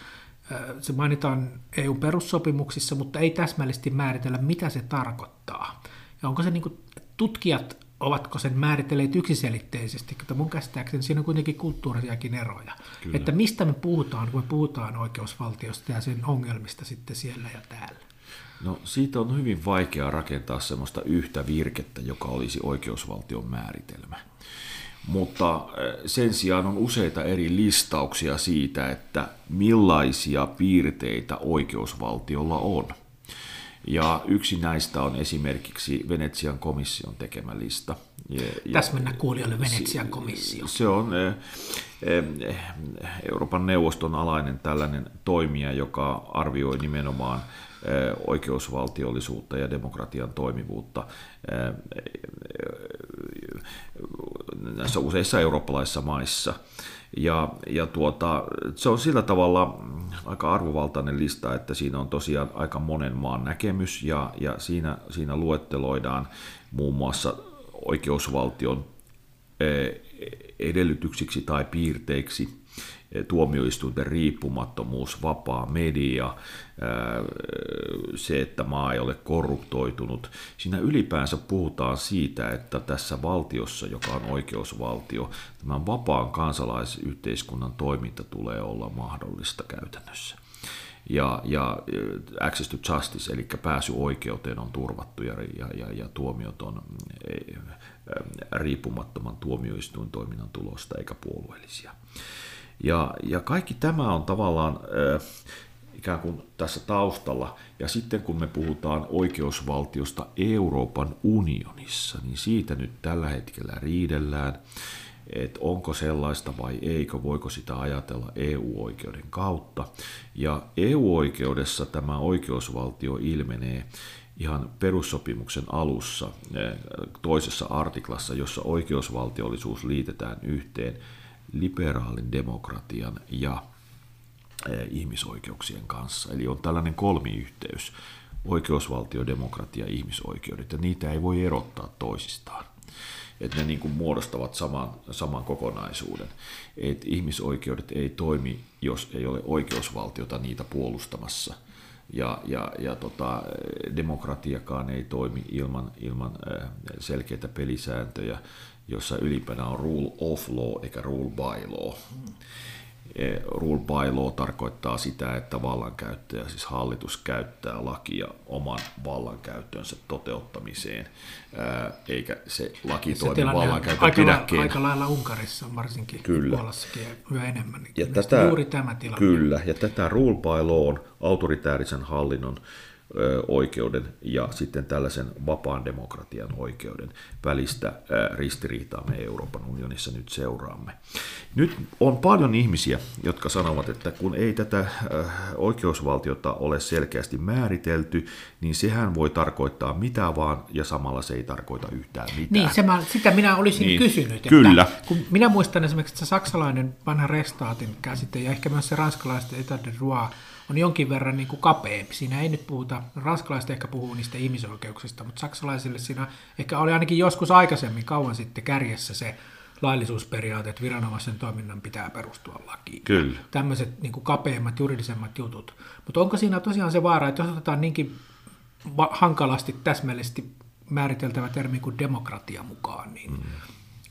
se mainitaan EU-perussopimuksissa, mutta ei täsmällisesti määritellä, mitä se tarkoittaa. Ja onko se niin kuin, tutkijat, ovatko sen määritelleet yksiselitteisesti, mutta mun käsittääkseni siinä on kuitenkin kulttuurisiakin eroja. Kyllä. Että mistä me puhutaan, kun me puhutaan oikeusvaltiosta ja sen ongelmista sitten siellä ja täällä. No siitä on hyvin vaikea rakentaa semmoista yhtä virkettä, joka olisi oikeusvaltion määritelmä. Mutta eh, sen sijaan on useita eri listauksia siitä, että millaisia piirteitä oikeusvaltiolla on. Ja yksi näistä on esimerkiksi Venetsian komission tekemä lista. Ja, ja Täsmennä kuulijoille Venetsian komissio. Se on eh, eh, Euroopan neuvoston alainen tällainen toimija, joka arvioi nimenomaan eh, oikeusvaltiollisuutta ja demokratian toimivuutta näissä useissa eurooppalaisissa maissa. Ja, ja tuota, se on sillä tavalla aika arvovaltainen lista, että siinä on tosiaan aika monen maan näkemys ja, ja siinä, siinä luetteloidaan muun muassa oikeusvaltion eh, edellytyksiksi tai piirteiksi tuomioistuinten riippumattomuus, vapaa media, se, että maa ei ole korruptoitunut. Siinä ylipäänsä puhutaan siitä, että tässä valtiossa, joka on oikeusvaltio, tämän vapaan kansalaisyhteiskunnan toiminta tulee olla mahdollista käytännössä. Ja, ja access to justice, eli pääsy oikeuteen on turvattu ja, ja, ja, ja tuomiot on riippumattoman tuomioistuintoiminnan tulosta eikä puolueellisia. Ja, ja kaikki tämä on tavallaan äh, ikään kuin tässä taustalla. Ja sitten kun me puhutaan oikeusvaltiosta Euroopan unionissa, niin siitä nyt tällä hetkellä riidellään, että onko sellaista vai eikö, voiko sitä ajatella EU-oikeuden kautta. Ja EU-oikeudessa tämä oikeusvaltio ilmenee ihan perussopimuksen alussa toisessa artiklassa, jossa oikeusvaltiollisuus liitetään yhteen liberaalin demokratian ja ihmisoikeuksien kanssa. Eli on tällainen kolmiyhteys, oikeusvaltio, demokratia ihmisoikeudet, ja niitä ei voi erottaa toisistaan. Että ne niin kuin muodostavat saman, saman kokonaisuuden. Et ihmisoikeudet ei toimi, jos ei ole oikeusvaltiota niitä puolustamassa. Ja, ja, ja tota, demokratiakaan ei toimi ilman, ilman selkeitä pelisääntöjä jossa ylipänä on rule of law eikä rule by law. Rule by law tarkoittaa sitä, että vallankäyttäjä, siis hallitus käyttää lakia oman vallankäyttönsä toteuttamiseen, eikä se laki se toimi vallankäytön aika, pidäkkeen. Aika lailla Unkarissa varsinkin, kyllä. Puolassakin ja enemmän. Ja tätä, juuri tämä tilanne. Kyllä, ja tätä rule by law, autoritäärisen hallinnon oikeuden ja sitten tällaisen vapaan demokratian oikeuden välistä ristiriitaa me Euroopan unionissa nyt seuraamme. Nyt on paljon ihmisiä, jotka sanovat, että kun ei tätä oikeusvaltiota ole selkeästi määritelty, niin sehän voi tarkoittaa mitä vaan ja samalla se ei tarkoita yhtään mitään. Niin, se mä, sitä minä olisin niin, kysynyt. Että kyllä. Kun minä muistan esimerkiksi, että se saksalainen vanha restaatin käsite ja ehkä myös se ranskalaisten etat de droit on jonkin verran niin kuin kapeampi. Siinä ei nyt puhuta, ranskalaiset ehkä puhuu niistä ihmisoikeuksista, mutta saksalaisille siinä ehkä oli ainakin joskus aikaisemmin kauan sitten kärjessä se laillisuusperiaate, että viranomaisen toiminnan pitää perustua lakiin. Kyllä. Tämmöiset niin kuin kapeammat, juridisemmat jutut. Mutta onko siinä tosiaan se vaara, että jos otetaan niinkin hankalasti, täsmällisesti määriteltävä termi kuin demokratia mukaan, niin mm.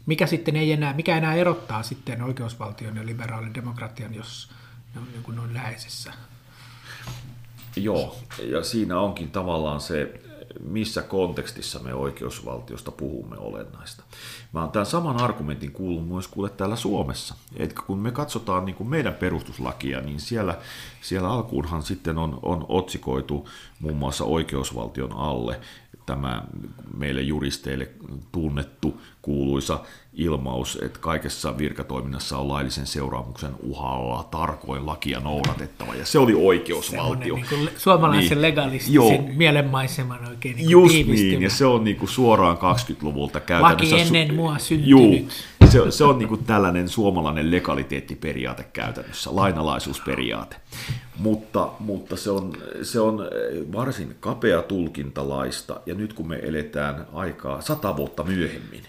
mikä sitten ei enää, mikä enää erottaa sitten oikeusvaltion ja liberaalin demokratian, jos ne on niin kuin noin läheisessä Joo, ja siinä onkin tavallaan se, missä kontekstissa me oikeusvaltiosta puhumme olennaista. Mä oon tämän saman argumentin kuullut myös kuule täällä Suomessa. Et kun me katsotaan niin kuin meidän perustuslakia, niin siellä, siellä alkuunhan sitten on, on otsikoitu muun muassa oikeusvaltion alle tämä meille juristeille tunnettu kuuluisa ilmaus, että kaikessa virkatoiminnassa on laillisen seuraamuksen uhalla tarkoin lakia noudatettava, ja se oli oikeusvaltio. Niin kuin suomalaisen niin, legalistisen joo, mielenmaiseman oikein niin Just niin, ja se on niin kuin suoraan 20-luvulta käytännössä. Laki ennen mua syntynyt. Juu, se, se on niin kuin tällainen suomalainen legaliteettiperiaate käytännössä, lainalaisuusperiaate. Mutta, mutta se, on, se on varsin kapea tulkintalaista, ja nyt kun me eletään aikaa sata vuotta myöhemmin,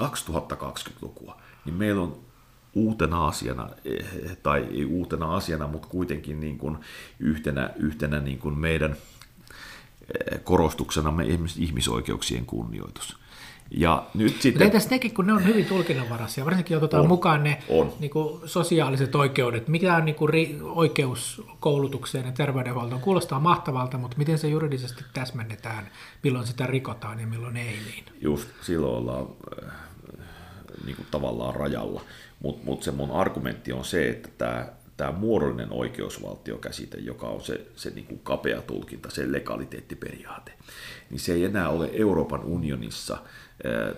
2020-lukua, niin meillä on uutena asiana, eh, tai ei uutena asiana, mutta kuitenkin niin kuin yhtenä, yhtenä niin kuin meidän eh, korostuksena ihmisoikeuksien kunnioitus. Ja nyt sitten... Mutta entäs nekin, kun ne on hyvin tulkinnanvaraisia, varsinkin otetaan on, mukaan ne on. Niin kuin sosiaaliset oikeudet, mikä on niin kuin ri, oikeus koulutukseen ja terveydenhuoltoon, kuulostaa mahtavalta, mutta miten se juridisesti täsmennetään, milloin sitä rikotaan ja milloin ei niin? Just silloin ollaan äh, niin kuin tavallaan rajalla, mutta mut se mun argumentti on se, että tämä tämä muodollinen oikeusvaltiokäsite, joka on se, se niin kuin kapea tulkinta, se legaliteettiperiaate, niin se ei enää ole Euroopan unionissa –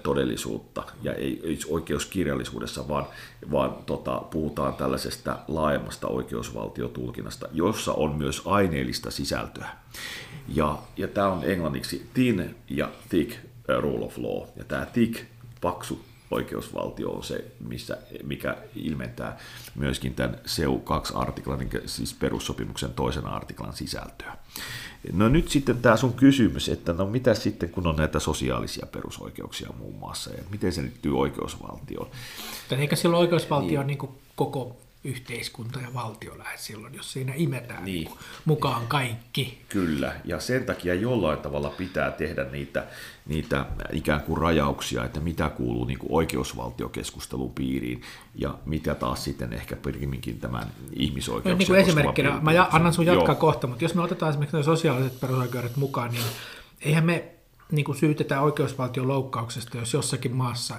todellisuutta ja ei, oikeuskirjallisuudessa, vaan, vaan tota, puhutaan tällaisesta laajemmasta oikeusvaltiotulkinnasta, jossa on myös aineellista sisältöä. Ja, ja tämä on englanniksi thin ja thick rule of law. Ja tämä thick, paksu oikeusvaltio on se, missä, mikä ilmentää myöskin tämän CEU2-artiklan, siis perussopimuksen toisen artiklan sisältöä. No nyt sitten tämä sun kysymys, että no mitä sitten, kun on näitä sosiaalisia perusoikeuksia muun muassa, ja miten se liittyy oikeusvaltioon? Eikä silloin oikeusvaltio niin. niin koko yhteiskunta ja valtio lähes silloin, jos siinä imetään niin. mukaan kaikki. Kyllä, ja sen takia jollain tavalla pitää tehdä niitä, niitä ikään kuin rajauksia, että mitä kuuluu niin kuin oikeusvaltiokeskustelun piiriin ja mitä taas sitten ehkä pikemminkin tämän ihmisoikeuksia no, niin kuin esimerkkinä, mä annan sun jatkaa Joo. kohta, mutta jos me otetaan esimerkiksi sosiaaliset perusoikeudet mukaan, niin eihän me niin kuin syytetä oikeusvaltion loukkauksesta, jos jossakin maassa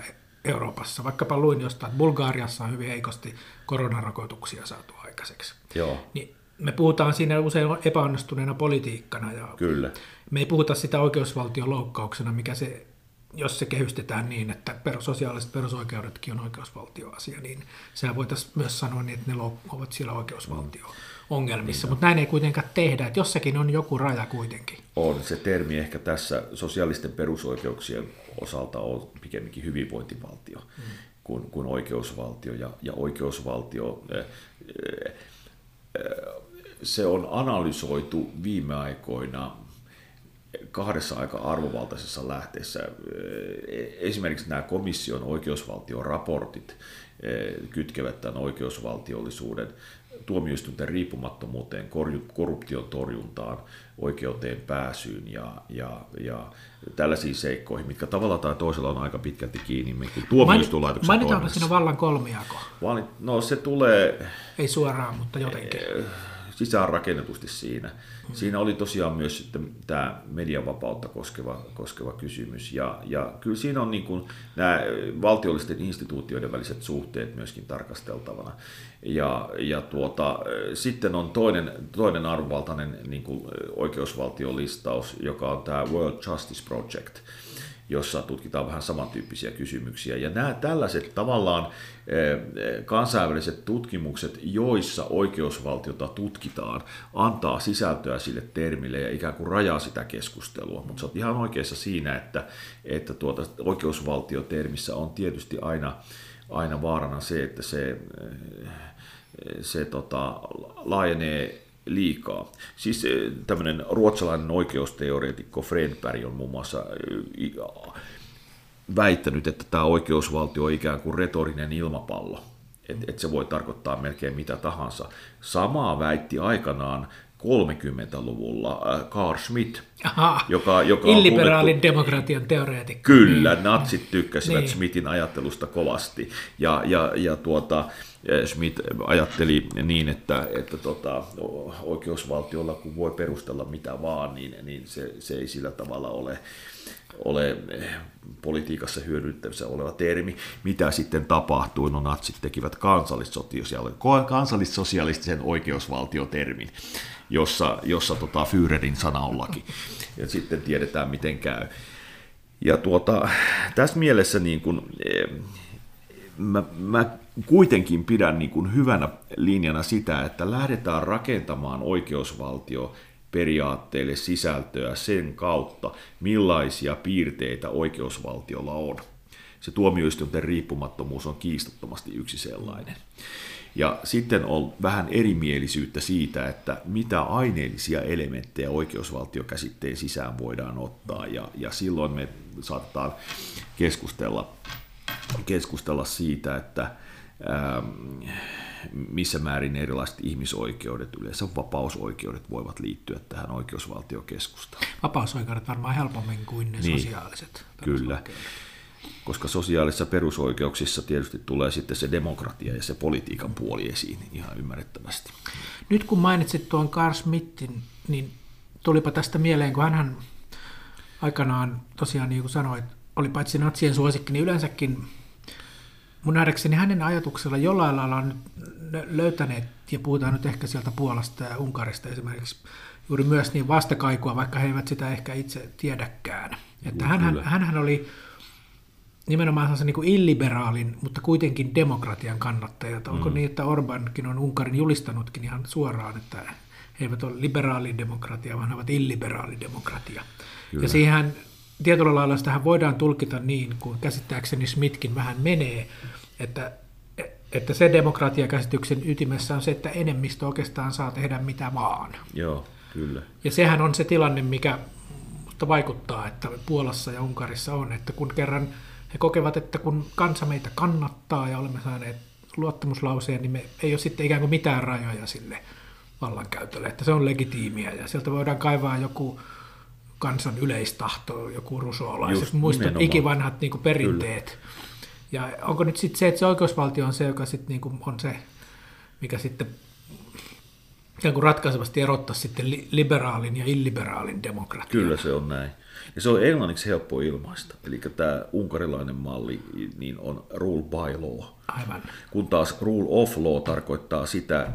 Euroopassa. Vaikkapa luin jostain, että Bulgaariassa on hyvin heikosti koronarokotuksia saatu aikaiseksi. Joo. Niin me puhutaan siinä usein epäonnistuneena politiikkana. Ja Kyllä. Me ei puhuta sitä oikeusvaltion loukkauksena, mikä se, jos se kehystetään niin, että perus, sosiaaliset perusoikeudetkin on oikeusvaltioasia, niin sehän voitaisiin myös sanoa niin, että ne ovat siellä oikeusvaltio ongelmissa, mutta näin ei kuitenkaan tehdä, että jossakin on joku raja kuitenkin. On, se termi ehkä tässä sosiaalisten perusoikeuksien osalta on pikemminkin hyvinvointivaltio mm. kuin, kuin oikeusvaltio. Ja, ja oikeusvaltio, eh, eh, se on analysoitu viime aikoina kahdessa aika arvovaltaisessa lähteessä. Eh, esimerkiksi nämä komission oikeusvaltion raportit kytkevät tämän oikeusvaltiollisuuden tuomioistuinten riippumattomuuteen, korruption torjuntaan, oikeuteen pääsyyn ja, ja, ja tällaisiin seikkoihin, mitkä tavalla tai toisella on aika pitkälti kiinni niin tuomioistuinlaitoksen Mainitaanko siinä vallan kolmiako? No se tulee... Ei suoraan, mutta jotenkin. Eh, sisäänrakennetusti siinä. Siinä oli tosiaan myös sitten tämä medianvapautta koskeva, koskeva kysymys. Ja, ja kyllä siinä on niin kuin nämä valtiollisten instituutioiden väliset suhteet myöskin tarkasteltavana. Ja, ja tuota, sitten on toinen, toinen arvovaltainen niin kuin oikeusvaltiolistaus, joka on tämä World Justice Project – jossa tutkitaan vähän samantyyppisiä kysymyksiä. Ja nämä tällaiset tavallaan eh, kansainväliset tutkimukset, joissa oikeusvaltiota tutkitaan, antaa sisältöä sille termille ja ikään kuin rajaa sitä keskustelua. Mutta sä ihan oikeassa siinä, että, että tuota, oikeusvaltiotermissä on tietysti aina, aina vaarana se, että se, eh, se tota, laajenee liikaa. Siis eh, tämmöinen ruotsalainen oikeusteoreetikko Fredberg on muun muassa eh, väittänyt, että tämä oikeusvaltio on ikään kuin retorinen ilmapallo, että et se voi tarkoittaa melkein mitä tahansa. Samaa väitti aikanaan 30-luvulla äh, Carl Schmitt, Aha, joka, joka illiberaalin tunnettu... demokratian teoreetikko. Kyllä, niin. natsit tykkäsivät niin. Schmidtin ajattelusta kovasti. Ja, ja, ja tuota, Schmidt ajatteli niin, että, että tota, oikeusvaltiolla kun voi perustella mitä vaan, niin, niin se, se ei sillä tavalla ole, ole politiikassa hyödynnettävissä oleva termi. Mitä sitten tapahtui? No natsit tekivät kansallissosialistisen oikeusvaltiotermin, jossa, jossa tota Führerin sana on laki. Ja sitten tiedetään, miten käy. Ja tuota, tässä mielessä niin kun, mä, mä kuitenkin pidän niin kuin hyvänä linjana sitä, että lähdetään rakentamaan oikeusvaltio periaatteille sisältöä sen kautta, millaisia piirteitä oikeusvaltiolla on. Se tuomioistuinten riippumattomuus on kiistattomasti yksi sellainen. Ja sitten on vähän erimielisyyttä siitä, että mitä aineellisia elementtejä oikeusvaltiokäsitteen sisään voidaan ottaa, ja, ja silloin me saatetaan keskustella, keskustella siitä, että missä määrin erilaiset ihmisoikeudet, yleensä vapausoikeudet voivat liittyä tähän oikeusvaltiokeskusteluun. Vapausoikeudet varmaan helpommin kuin ne niin, sosiaaliset. Kyllä, koska sosiaalisissa perusoikeuksissa tietysti tulee sitten se demokratia ja se politiikan puoli esiin ihan ymmärrettävästi. Nyt kun mainitsit tuon Carl Smithin, niin tulipa tästä mieleen, kun hän aikanaan tosiaan niin kuin sanoit, oli paitsi natsien suosikki, niin yleensäkin mun nähdäkseni hänen ajatuksella jollain lailla on löytäneet, ja puhutaan nyt ehkä sieltä Puolasta ja Unkarista esimerkiksi, juuri myös niin vastakaikua, vaikka he eivät sitä ehkä itse tiedäkään. Että hän, hän oli nimenomaan niin kuin illiberaalin, mutta kuitenkin demokratian kannattaja. Mm. Onko niin, että Orbankin on Unkarin julistanutkin ihan suoraan, että he eivät ole liberaalidemokratia, vaan he ovat illiberaali-demokratia. Kyllä. Ja siihen tietyllä lailla sitä voidaan tulkita niin, kuin käsittääkseni Smithkin vähän menee, että, että se demokratiakäsityksen ytimessä on se, että enemmistö oikeastaan saa tehdä mitä vaan. Joo, kyllä. Ja sehän on se tilanne, mikä mutta vaikuttaa, että Puolassa ja Unkarissa on, että kun kerran he kokevat, että kun kansa meitä kannattaa ja olemme saaneet luottamuslauseen, niin me ei ole sitten ikään kuin mitään rajoja sille vallankäytölle, että se on legitiimiä ja sieltä voidaan kaivaa joku kansan yleistahto, joku rusoolaiset, muistan ikivanhat niin kuin perinteet. Kyllä. Ja onko nyt sitten se, että se oikeusvaltio on se, joka sitten niin kuin on se, mikä sitten ikään kuin ratkaisevasti erottaa sitten liberaalin ja illiberaalin demokratian. Kyllä se on näin. Ja se on englanniksi helppo ilmaista. Eli tämä unkarilainen malli niin on rule by law. Aivan. Kun taas rule of law tarkoittaa sitä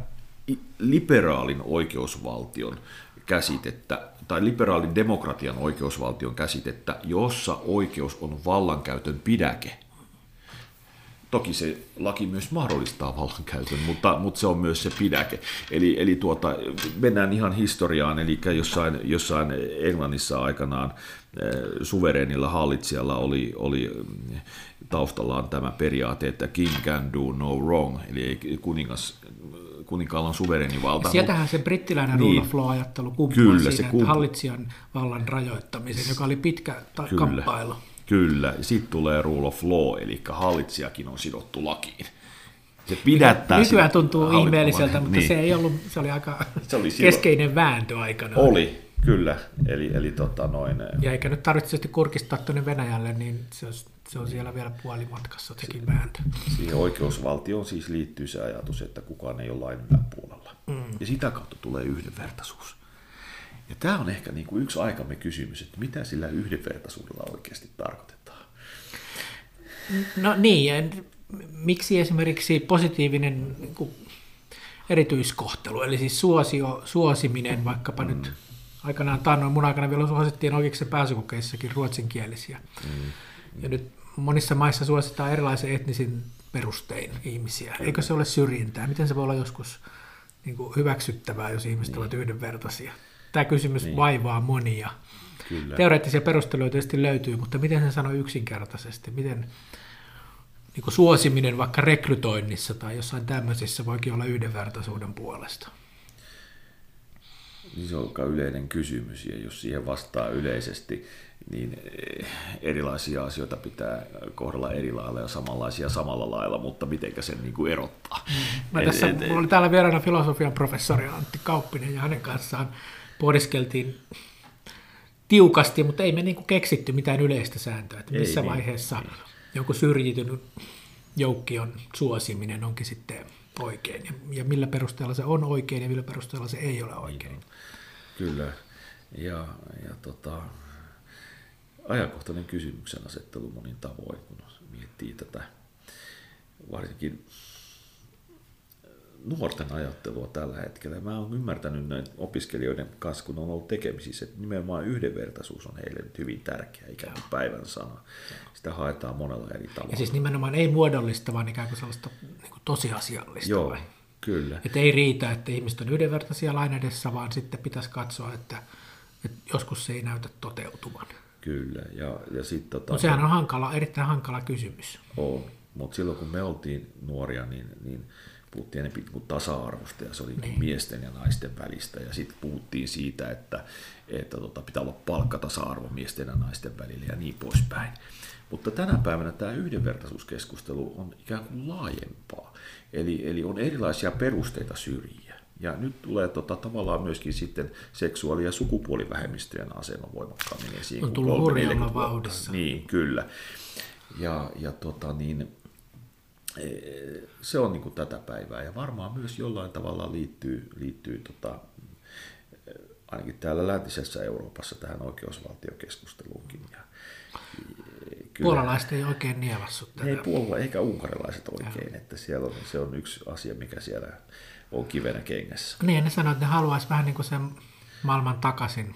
liberaalin oikeusvaltion käsitettä, tai liberaalin demokratian oikeusvaltion käsitettä, jossa oikeus on vallankäytön pidäke. Toki se laki myös mahdollistaa vallankäytön, mutta, mutta se on myös se pidäke. Eli, eli tuota, mennään ihan historiaan, eli jossain, jossain Englannissa aikanaan eh, suvereenilla hallitsijalla oli, oli taustallaan tämä periaate, että king can do no wrong, eli kuningas kuninkaalla on suvereni valta. Sieltähän se brittiläinen niin, rule of law-ajattelu kyllä, siinä, se kump... hallitsijan vallan rajoittamisen, joka oli pitkä ta- kyllä, kamppailu. Kyllä, sitten tulee rule of law, eli hallitsijakin on sidottu lakiin. Se pidättää Nykyään tuntuu ihmeelliseltä, mutta niin. se ei ollut, se oli aika Se oli silloin. keskeinen vääntö aikana. Oli, kyllä. Eli, eli tota noin, Ja eikä nyt tarvitse kurkistaa tuonne Venäjälle, niin se on, se on siellä vielä puolimatkassa sekin vääntö. siihen oikeusvaltioon siis liittyy se ajatus, että kukaan ei ole lain yläpuolella. Mm. Ja sitä kautta tulee yhdenvertaisuus. Ja tämä on ehkä niin kuin yksi aikamme kysymys, että mitä sillä yhdenvertaisuudella oikeasti tarkoitetaan. No niin, ja miksi esimerkiksi positiivinen niin kuin, erityiskohtelu, eli siis suosio, suosiminen, vaikkapa mm. nyt aikanaan taannoin mun aikana vielä suosittiin oikeiksi pääsykokeissakin ruotsinkielisiä. Mm. Ja nyt monissa maissa suositaan erilaisen etnisin perustein ihmisiä. Eikö se ole syrjintää? Miten se voi olla joskus niin kuin hyväksyttävää, jos ihmiset niin. ovat yhdenvertaisia? Tämä kysymys niin. vaivaa monia. Kyllä. Teoreettisia perusteluja tietysti löytyy, mutta miten sen sanoo yksinkertaisesti? Miten niin kuin suosiminen vaikka rekrytoinnissa tai jossain tämmöisissä voikin olla yhdenvertaisuuden puolesta? Niin se on yleinen kysymys, ja jos siihen vastaa yleisesti, niin eh, erilaisia asioita pitää kohdella eri lailla ja samanlaisia samalla lailla, mutta mitenkä sen niin kuin erottaa. Mä Et- tässä, et- et- mulla oli täällä vieraana filosofian professori Antti Kauppinen ja hänen kanssaan pohdiskeltiin tiukasti, mutta ei me niin kuin keksitty mitään yleistä sääntöä, että Ei missä niin, vaiheessa joku syrjitynyt joukkion suosiminen onkin sitten oikein ja, ja millä perusteella se on oikein ja millä perusteella se ei ole oikein. Kyllä. Ja, ja tota, ajankohtainen kysymyksen asettelu monin tavoin, kun miettii tätä varsinkin nuorten ajattelua tällä hetkellä. Mä oon ymmärtänyt näin opiskelijoiden kanssa, kun on ollut tekemisissä, että nimenomaan yhdenvertaisuus on heille nyt hyvin tärkeä, ikään kuin päivän sana. Sitä haetaan monella eri tavalla. Ja siis nimenomaan ei muodollista, vaan ikään kuin sellaista niin kuin tosiasiallista. Joo, vai? kyllä. Että ei riitä, että ihmiset on yhdenvertaisia lain edessä, vaan sitten pitäisi katsoa, että, että joskus se ei näytä toteutuvan. Kyllä. Ja, ja sit, tota, Mutta sehän on hankala, erittäin hankala kysymys. On, mutta silloin kun me oltiin nuoria, niin, niin puhuttiin enemmän kuin tasa-arvosta ja se oli niin. miesten ja naisten välistä. Ja sitten puhuttiin siitä, että, että tota, pitää olla palkkatasa-arvo miesten ja naisten välillä ja niin poispäin. Mutta tänä päivänä tämä yhdenvertaisuuskeskustelu on ikään kuin laajempaa. Eli, eli on erilaisia perusteita syrjiä. Ja nyt tulee tota, tavallaan myöskin sitten seksuaali- ja sukupuolivähemmistöjen asema voimakkaammin esiin. On tullut 30-40 hurjalla vauhdissa. Niin, kyllä. Ja, ja tota niin, eh, se on niin kuin tätä päivää ja varmaan myös jollain tavalla liittyy, liittyy tota, eh, ainakin täällä läntisessä Euroopassa tähän oikeusvaltiokeskusteluunkin. Ja, eh, kyllä, Puolalaiset ei oikein nielassut tätä. ei puolella eikä unkarilaiset oikein, että siellä on, se on yksi asia, mikä siellä on kivenä kengässä. Niin, ne sanoivat, että ne haluaisi vähän niin kuin sen maailman takaisin,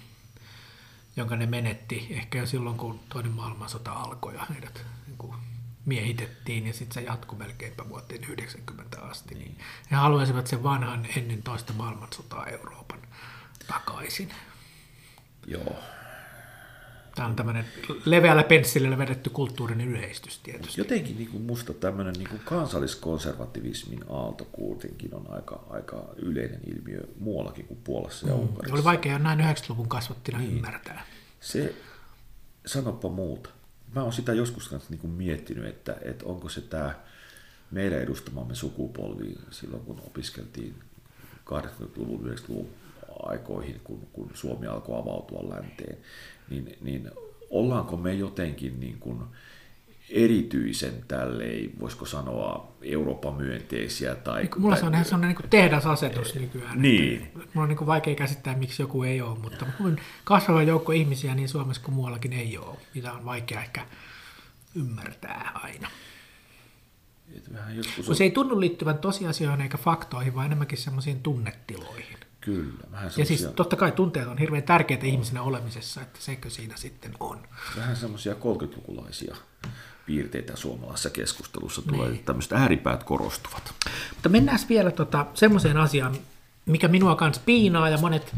jonka ne menetti ehkä jo silloin, kun toinen maailmansota alkoi ja heidät niin kuin miehitettiin ja sitten se jatkui melkeinpä vuoteen 90 asti. Niin. He haluaisivat sen vanhan ennen toista maailmansotaa Euroopan takaisin. Joo, Tämä on tämmöinen leveällä pensselillä vedetty kulttuurinen yleistys tietysti. Jotenkin niin kuin musta tämmöinen niin kuin kansalliskonservativismin aalto kuitenkin on aika, aika yleinen ilmiö muuallakin kuin Puolassa ja Unkarissa. Oli vaikea jo näin 90-luvun kasvattina niin. ymmärtää. Se, sanoppa muuta. Mä oon sitä joskus kanssa niin kuin miettinyt, että, että onko se tämä meidän edustamamme sukupolvi silloin, kun opiskeltiin 80-luvun, 90-luvun aikoihin, kun, kun Suomi alkoi avautua länteen, niin, niin ollaanko me jotenkin niin kuin erityisen tälleen, voisiko sanoa, Euroopan myönteisiä? Tai, Niin, mulla tai, se on ihan sellainen niin tehdasasetus nykyään. Niin. Että, mulla on niin kuin vaikea käsittää, miksi joku ei ole, mutta kasvava joukko ihmisiä niin Suomessa kuin muuallakin ei ole. Mitä on vaikea ehkä ymmärtää aina. Kun on, se ei tunnu liittyvän tosiasioihin eikä faktoihin, vaan enemmänkin semmoisiin tunnetiloihin. Kyllä, vähän Ja siis totta kai tunteet on hirveän tärkeitä ihmisenä olemisessa, että sekö siinä sitten on. vähän semmoisia 30-lukulaisia piirteitä suomalaisessa keskustelussa tulee, että tämmöiset ääripäät korostuvat. Mutta mennään vielä tota, semmoiseen asiaan, mikä minua kanssa piinaa ja monet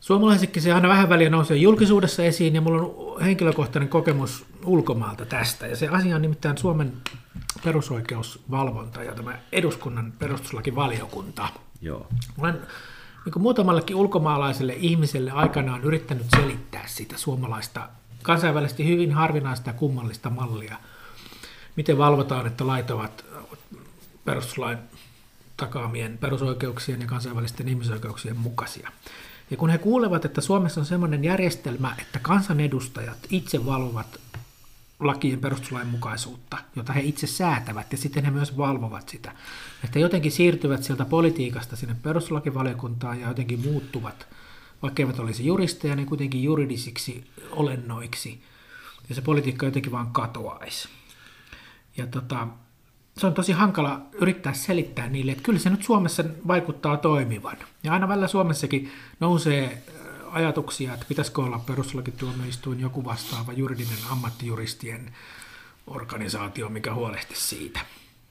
suomalaisetkin se aina vähän väliä nousee julkisuudessa esiin ja mulla on henkilökohtainen kokemus ulkomaalta tästä. Ja se asia on nimittäin Suomen perusoikeusvalvonta ja tämä eduskunnan perustuslakivaliokunta. Joo, Olen niin kuin muutamallekin ulkomaalaiselle ihmiselle aikanaan yrittänyt selittää sitä suomalaista kansainvälisesti hyvin harvinaista ja kummallista mallia. Miten valvotaan, että lait ovat perustuslain takaamien perusoikeuksien ja kansainvälisten ihmisoikeuksien mukaisia. Ja kun he kuulevat, että Suomessa on sellainen järjestelmä, että kansanedustajat itse valvovat lakien perustuslain mukaisuutta, jota he itse säätävät, ja sitten he myös valvovat sitä. Että jotenkin siirtyvät sieltä politiikasta sinne perustuslakivaliokuntaan ja jotenkin muuttuvat, vaikka eivät olisi juristeja, niin kuitenkin juridisiksi olennoiksi, ja se politiikka jotenkin vaan katoaisi. Ja tota, se on tosi hankala yrittää selittää niille, että kyllä se nyt Suomessa vaikuttaa toimivan. Ja aina välillä Suomessakin nousee ajatuksia, että pitäisikö olla perustuslakituomioistuin joku vastaava juridinen ammattijuristien organisaatio, mikä huolehtisi siitä.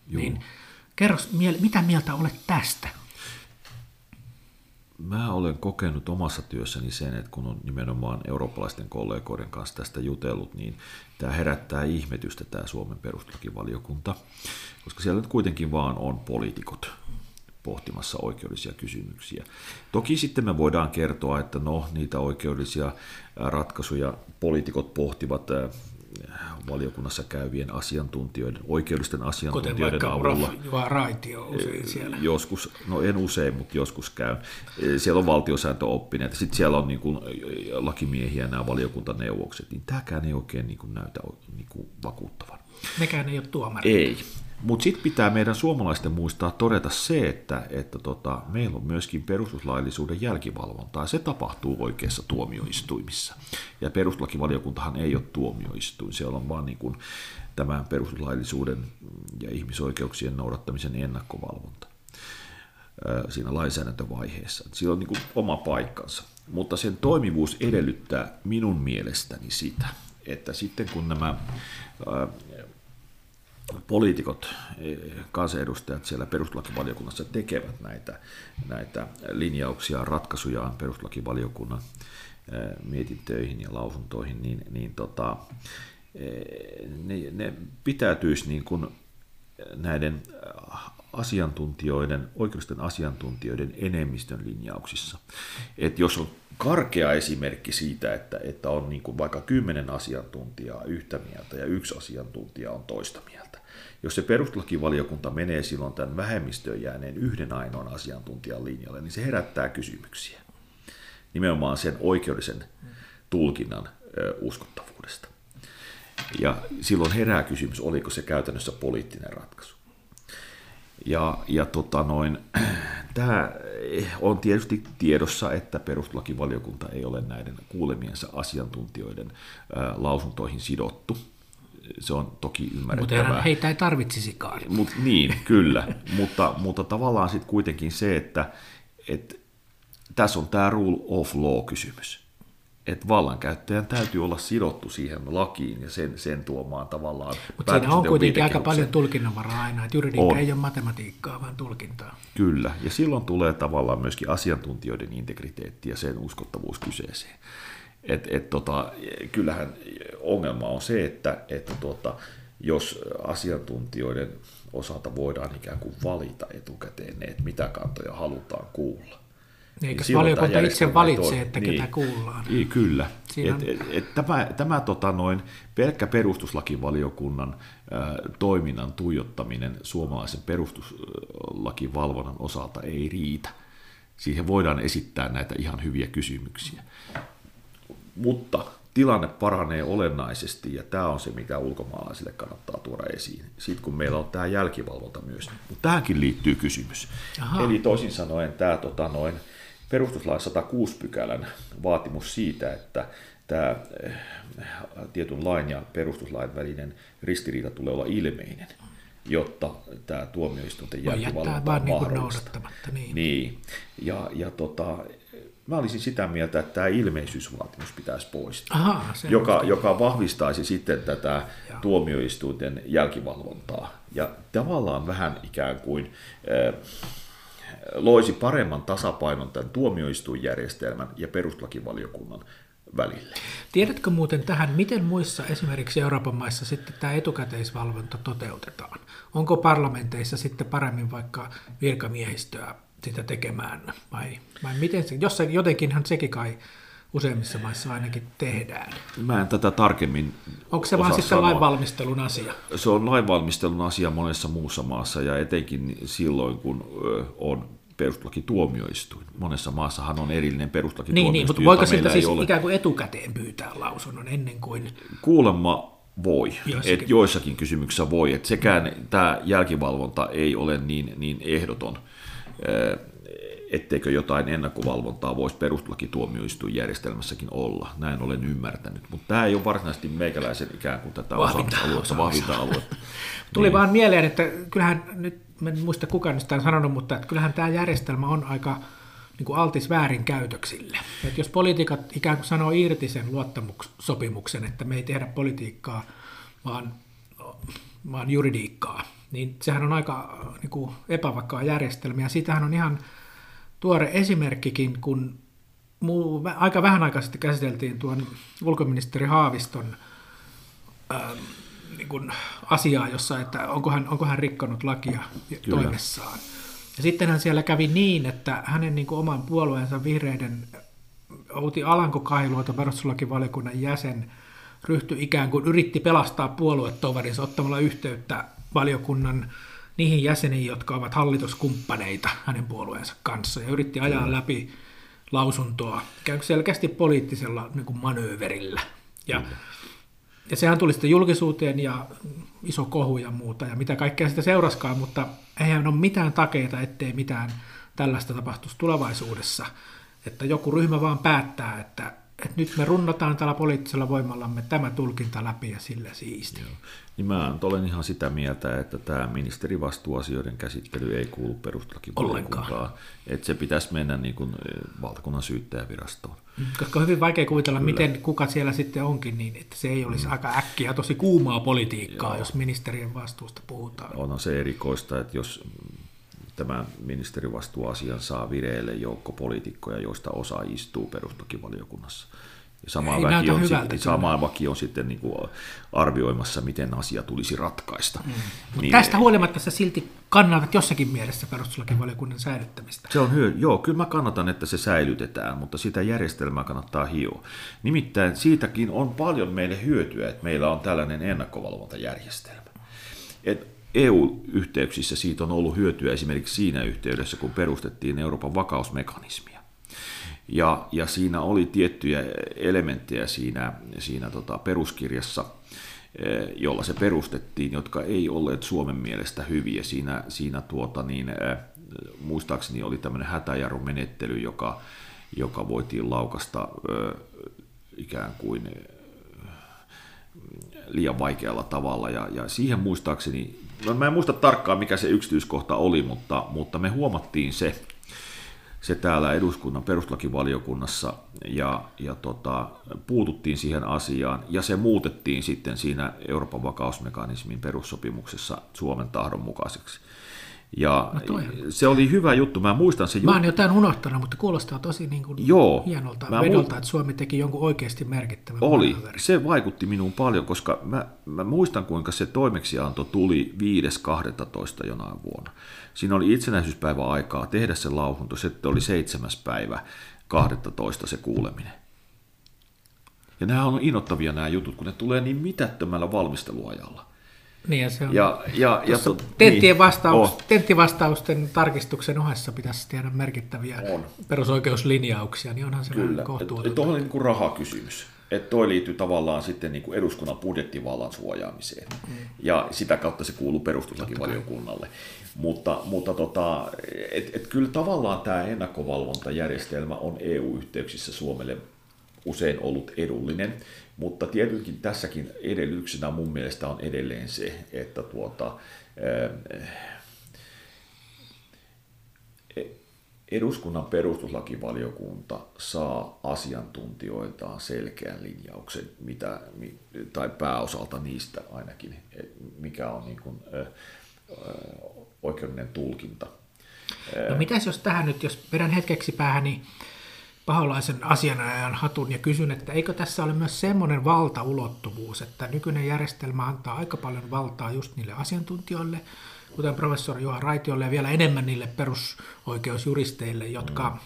Joo. Niin kerro, mitä mieltä olet tästä? Mä olen kokenut omassa työssäni sen, että kun on nimenomaan eurooppalaisten kollegoiden kanssa tästä jutellut, niin tämä herättää ihmetystä tämä Suomen perustuslakivaliokunta, koska siellä nyt kuitenkin vaan on poliitikot pohtimassa oikeudellisia kysymyksiä. Toki sitten me voidaan kertoa, että no, niitä oikeudellisia ratkaisuja poliitikot pohtivat valiokunnassa käyvien asiantuntijoiden, oikeudellisten asiantuntijoiden Kuten avulla. Kuten Raitio usein siellä. Joskus, no en usein, mutta joskus käy. Siellä on valtiosääntöoppineet, sitten siellä on niin kuin lakimiehiä nämä valiokuntaneuvokset, niin tämäkään ei oikein niin kuin näytä niin kuin vakuuttavan. Mekään ei ole tuomari. Ei, mutta sitten pitää meidän suomalaisten muistaa todeta se, että, että tota, meillä on myöskin perustuslaillisuuden jälkivalvontaa. Se tapahtuu oikeassa tuomioistuimissa. Ja perustuslakivaliokuntahan ei ole tuomioistuin, se on vaan niin kuin tämä perustuslaillisuuden ja ihmisoikeuksien noudattamisen ennakkovalvonta siinä lainsäädäntövaiheessa. Sillä on niin kuin oma paikkansa. Mutta sen toimivuus edellyttää minun mielestäni sitä, että sitten kun nämä poliitikot, kansanedustajat siellä perustuslakivaliokunnassa tekevät näitä, näitä linjauksia, ratkaisujaan perustuslakivaliokunnan mietintöihin ja lausuntoihin, niin, niin tota, ne, ne pitäytyisi niin kuin näiden asiantuntijoiden, oikeudellisten asiantuntijoiden enemmistön linjauksissa. Et jos on karkea esimerkki siitä, että, että on niin kuin vaikka kymmenen asiantuntijaa yhtä mieltä ja yksi asiantuntija on toista mieltä. Jos se perustuslakivaliokunta menee silloin tämän vähemmistöön jääneen yhden ainoan asiantuntijan linjalle, niin se herättää kysymyksiä. Nimenomaan sen oikeudellisen tulkinnan uskottavuudesta. Ja silloin herää kysymys, oliko se käytännössä poliittinen ratkaisu. Ja, ja tota noin, tämä on tietysti tiedossa, että perustuslakivaliokunta ei ole näiden kuulemiensa asiantuntijoiden lausuntoihin sidottu. Se on toki ymmärrettävää. Mutta heitä ei tarvitsisikaan. Mut, niin, kyllä. mutta, mutta tavallaan sitten kuitenkin se, että, että tässä on tämä rule of law-kysymys että vallankäyttäjän täytyy olla sidottu siihen lakiin ja sen, sen tuomaan tavallaan. Mutta siinä on kuitenkin aika paljon tulkinnanvaraa aina, että juridiikka on. ei ole matematiikkaa, vaan tulkintaa. Kyllä, ja silloin tulee tavallaan myöskin asiantuntijoiden integriteetti ja sen uskottavuus kyseeseen. Et, et tota, kyllähän ongelma on se, että, että tota, jos asiantuntijoiden osalta voidaan ikään kuin valita etukäteen ne, että mitä kantoja halutaan kuulla, Eikö niin valiokunta itse valitsee, että niin, ketä kuullaan? Niin, kyllä. Et, et, et, tämä tämä tota noin, pelkkä perustuslakivaliokunnan ä, toiminnan tuijottaminen suomalaisen perustuslakivalvonnan osalta ei riitä. Siihen voidaan esittää näitä ihan hyviä kysymyksiä. Mutta tilanne paranee olennaisesti, ja tämä on se, mikä ulkomaalaisille kannattaa tuoda esiin. Sitten kun meillä on tämä jälkivalvonta myös. Mutta tähänkin liittyy kysymys. Aha. Eli toisin sanoen tämä tota noin, perustuslain 106 pykälän vaatimus siitä, että tämä eh, tietyn lain ja perustuslain välinen ristiriita tulee olla ilmeinen, jotta tämä tuomioistuinten jälkivalvonta on niin mahdollista. Niin. niin. Ja, ja tota, mä olisin sitä mieltä, että tämä ilmeisyysvaatimus pitäisi poistaa, Aha, joka, joka vahvistaisi sitten tätä Joo. tuomioistuinten jälkivalvontaa. Ja tavallaan vähän ikään kuin... Äh, loisi paremman tasapainon tämän tuomioistuinjärjestelmän ja perustuslakivaliokunnan välille. Tiedätkö muuten tähän, miten muissa esimerkiksi Euroopan maissa sitten tämä etukäteisvalvonta toteutetaan? Onko parlamenteissa sitten paremmin vaikka virkamiehistöä sitä tekemään vai, vai miten se, jossain, jotenkinhan sekin kai useimmissa maissa ainakin tehdään. Mä en tätä tarkemmin Onko se vaan sitten lainvalmistelun asia? Se on lainvalmistelun asia monessa muussa maassa ja etenkin silloin, kun on perustuslakituomioistuin. Monessa maassahan on erillinen perustuslakituomioistuin, Niin, niin mutta voiko siltä siis ole... ikään kuin etukäteen pyytää lausunnon ennen kuin... Kuulemma voi, joissakin. Et joissakin kysymyksissä voi, että sekään tämä jälkivalvonta ei ole niin, niin ehdoton, etteikö jotain ennakkovalvontaa voisi järjestelmässäkin olla. Näin olen ymmärtänyt, mutta tämä ei ole varsinaisesti meikäläisen ikään kuin tätä osa-aluetta, vahvinta aluetta. Tuli niin. vaan mieleen, että kyllähän nyt, en muista kuka sitä on sanonut, mutta että kyllähän tämä järjestelmä on aika niin kuin altis väärinkäytöksille. Että jos poliitikot ikään kuin sanoo irti sen luottamussopimuksen, että me ei tehdä politiikkaa, vaan, vaan juridiikkaa, niin sehän on aika niin kuin epävakaa järjestelmä. Ja siitähän on ihan tuore esimerkkikin, kun muu, aika vähän aikaa sitten käsiteltiin tuon ulkoministeri Haaviston ää, niin kuin asiaa, jossa, että onko hän, onko hän rikkonut lakia Kyllä. toimessaan. Ja sittenhän siellä kävi niin, että hänen niin kuin oman puolueensa vihreiden Outi Alanko-Kailuoto, perustuslakivaliokunnan jäsen, ryhtyi ikään kuin yritti pelastaa puoluetoverinsa ottamalla yhteyttä valiokunnan niihin jäseniin, jotka ovat hallituskumppaneita hänen puolueensa kanssa, ja yritti ajaa Kyllä. läpi lausuntoa kuin selkeästi poliittisella niin kuin manööverillä. Ja, ja sehän tuli sitten julkisuuteen ja iso kohu ja muuta, ja mitä kaikkea sitä seuraskaan, mutta eihän ole mitään takeita, ettei mitään tällaista tapahtuisi tulevaisuudessa. Että joku ryhmä vaan päättää, että että nyt me runnotaan tällä poliittisella voimallamme tämä tulkinta läpi ja sillä siisti. Joo. Niin mä olen ihan sitä mieltä, että tämä ministerivastuuasioiden käsittely ei kuulu perustuslakivaliokuntaan. Että se pitäisi mennä niin kuin valtakunnan syyttäjävirastoon. Mm, koska on hyvin vaikea kuvitella, Kyllä. miten kuka siellä sitten onkin, niin että se ei olisi mm. aika äkkiä tosi kuumaa politiikkaa, Joo. jos ministerien vastuusta puhutaan. On se erikoista, että jos tämän ministerivastuuasian saa vireille joukko poliitikkoja, joista osa istuu perustuslakivaliokunnassa. Ja sama, Ei väki on, hyvältä, sitten, sama väki on sitten niin kuin arvioimassa, miten asia tulisi ratkaista. Mm. Niin, tästä huolimatta sä silti kannatat jossakin mielessä perustuslakivaliokunnan säilyttämistä. Se on hyö, joo, kyllä mä kannatan, että se säilytetään, mutta sitä järjestelmää kannattaa hioa. Nimittäin siitäkin on paljon meille hyötyä, että meillä on tällainen ennakkovalvontajärjestelmä. Et EU-yhteyksissä siitä on ollut hyötyä esimerkiksi siinä yhteydessä, kun perustettiin Euroopan vakausmekanismia. Ja, ja siinä oli tiettyjä elementtejä siinä, siinä tota peruskirjassa, eh, jolla se perustettiin, jotka ei olleet Suomen mielestä hyviä. Siinä, siinä tuota, niin, eh, muistaakseni oli tämmöinen hätäjarrumenettely, joka, joka voitiin laukasta eh, ikään kuin liian vaikealla tavalla. Ja, ja siihen muistaakseni no mä en muista tarkkaan mikä se yksityiskohta oli, mutta, mutta me huomattiin se, se täällä eduskunnan perustuslakivaliokunnassa ja, ja tota, puututtiin siihen asiaan ja se muutettiin sitten siinä Euroopan vakausmekanismin perussopimuksessa Suomen tahdon mukaiseksi. Ja no se oli hyvä juttu, mä muistan se juttu. Mä oon jotain unohtanut, mutta kuulostaa tosi niin kuin Joo, hienolta mä vedolta, mu- että Suomi teki jonkun oikeasti merkittävän Oli, se vaikutti minuun paljon, koska mä, mä muistan kuinka se toimeksianto tuli 5.12. jonain vuonna. Siinä oli itsenäisyyspäivä aikaa tehdä se lausunto, se oli seitsemäs päivä 12 se kuuleminen. Ja nämä on innoittavia nämä jutut, kun ne tulee niin mitättömällä valmisteluajalla. Niin ja se on. Ja, ja, ja to, tenttien niin, vastaus, oh. tenttivastausten tarkistuksen ohessa pitäisi tehdä merkittäviä on. perusoikeuslinjauksia, niin onhan se Kyllä. kohtuutonta. Tuohon on niin kuin rahakysymys. Että toi liittyy tavallaan sitten niin kuin eduskunnan budjettivallan suojaamiseen. Mm. Ja sitä kautta se kuuluu perustuslakivaliokunnalle. Mutta, mutta tota, et, et kyllä tavallaan tämä ennakkovalvontajärjestelmä on EU-yhteyksissä Suomelle usein ollut edullinen. Mutta tietenkin tässäkin edellytyksenä mun mielestä on edelleen se, että tuota, eduskunnan perustuslakivaliokunta saa asiantuntijoiltaan selkeän linjauksen, mitä, tai pääosalta niistä ainakin, mikä on niin kuin, oikeudellinen tulkinta. No mitäs jos tähän nyt, jos vedän hetkeksi päähän, niin paholaisen asianajajan hatun ja kysyn, että eikö tässä ole myös semmoinen valtaulottuvuus, että nykyinen järjestelmä antaa aika paljon valtaa just niille asiantuntijoille, kuten professori Juha Raitiolle ja vielä enemmän niille perusoikeusjuristeille, jotka, mm.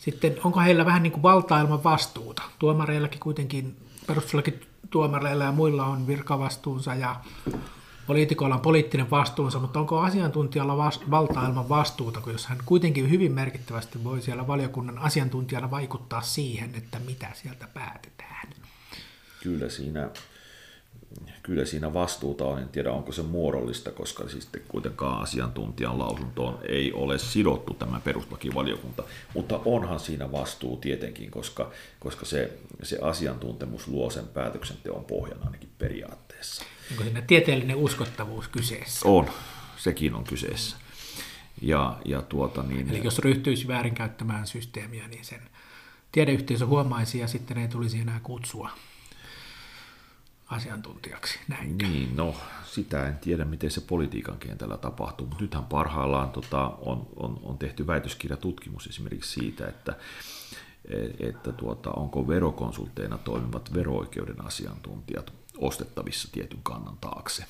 Sitten onko heillä vähän niin kuin valtaa ilman vastuuta? Tuomareillakin kuitenkin, perustuslakin tuomareilla ja muilla on virkavastuunsa ja poliitikoilla on poliittinen vastuunsa, mutta onko asiantuntijalla valtaa ilman vastuuta, kun jos hän kuitenkin hyvin merkittävästi voi siellä valiokunnan asiantuntijana vaikuttaa siihen, että mitä sieltä päätetään? Kyllä siinä kyllä siinä vastuuta on, en tiedä onko se muodollista, koska siis kuitenkaan asiantuntijan lausuntoon ei ole sidottu tämä perustuslakivaliokunta, mutta onhan siinä vastuu tietenkin, koska, koska se, se asiantuntemus luo sen päätöksenteon pohjan ainakin periaatteessa. Onko siinä tieteellinen uskottavuus kyseessä? On, sekin on kyseessä. Ja, ja tuota niin, Eli jos ryhtyisi väärinkäyttämään systeemiä, niin sen tiedeyhteisö huomaisi ja sitten ei tulisi enää kutsua asiantuntijaksi, näin. Niin, no sitä en tiedä, miten se politiikan kentällä tapahtuu, mutta nythän parhaillaan tota, on, on, on tehty väitöskirjatutkimus esimerkiksi siitä, että että tuota, onko verokonsultteina toimivat verooikeuden asiantuntijat ostettavissa tietyn kannan taakse.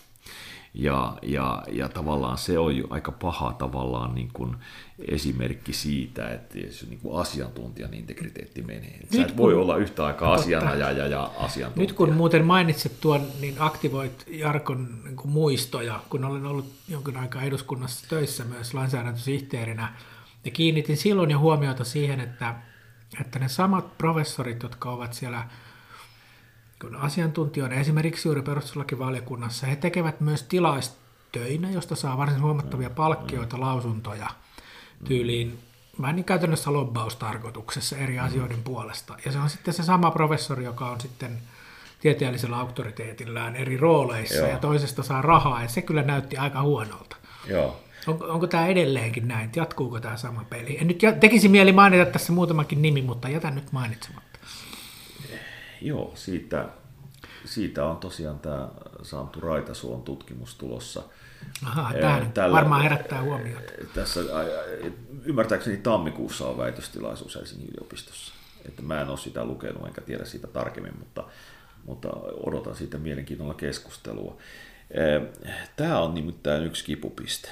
Ja, ja, ja tavallaan se on jo aika paha tavallaan niin kuin esimerkki siitä, että se niin kuin asiantuntijan integriteetti menee. Nyt, Sä et voi kun, olla yhtä aikaa asianajaja ja asiantuntija. Nyt kun muuten mainitsit tuon, niin aktivoit Jarkon niin kuin muistoja, kun olen ollut jonkin aikaa eduskunnassa töissä myös lainsäädäntösihteerinä, ja kiinnitin silloin jo huomiota siihen, että, että ne samat professorit, jotka ovat siellä – kun asiantuntijoina, esimerkiksi juuri perustuslakivaliokunnassa, he tekevät myös tilaistöinä, josta saa varsin huomattavia palkkioita, lausuntoja tyyliin vähän niin käytännössä lobbaustarkoituksessa eri asioiden puolesta. Ja se on sitten se sama professori, joka on sitten tieteellisellä auktoriteetillään eri rooleissa Joo. ja toisesta saa rahaa, ja se kyllä näytti aika huonolta. Joo. On, onko tämä edelleenkin näin? Jatkuuko tämä sama peli? En nyt tekisi mieli mainita tässä muutamakin nimi, mutta jätän nyt mainitsematta. Joo, siitä, siitä on tosiaan tämä Santtu Raitasuon tutkimus tulossa. Aha, Tällä, varmaan herättää huomiota. Tässä ymmärtääkseni tammikuussa on väitöstilaisuus Helsingin yliopistossa. Että mä en ole sitä lukenut enkä tiedä siitä tarkemmin, mutta, mutta odotan siitä mielenkiinnolla keskustelua. Tämä on nimittäin yksi kipupiste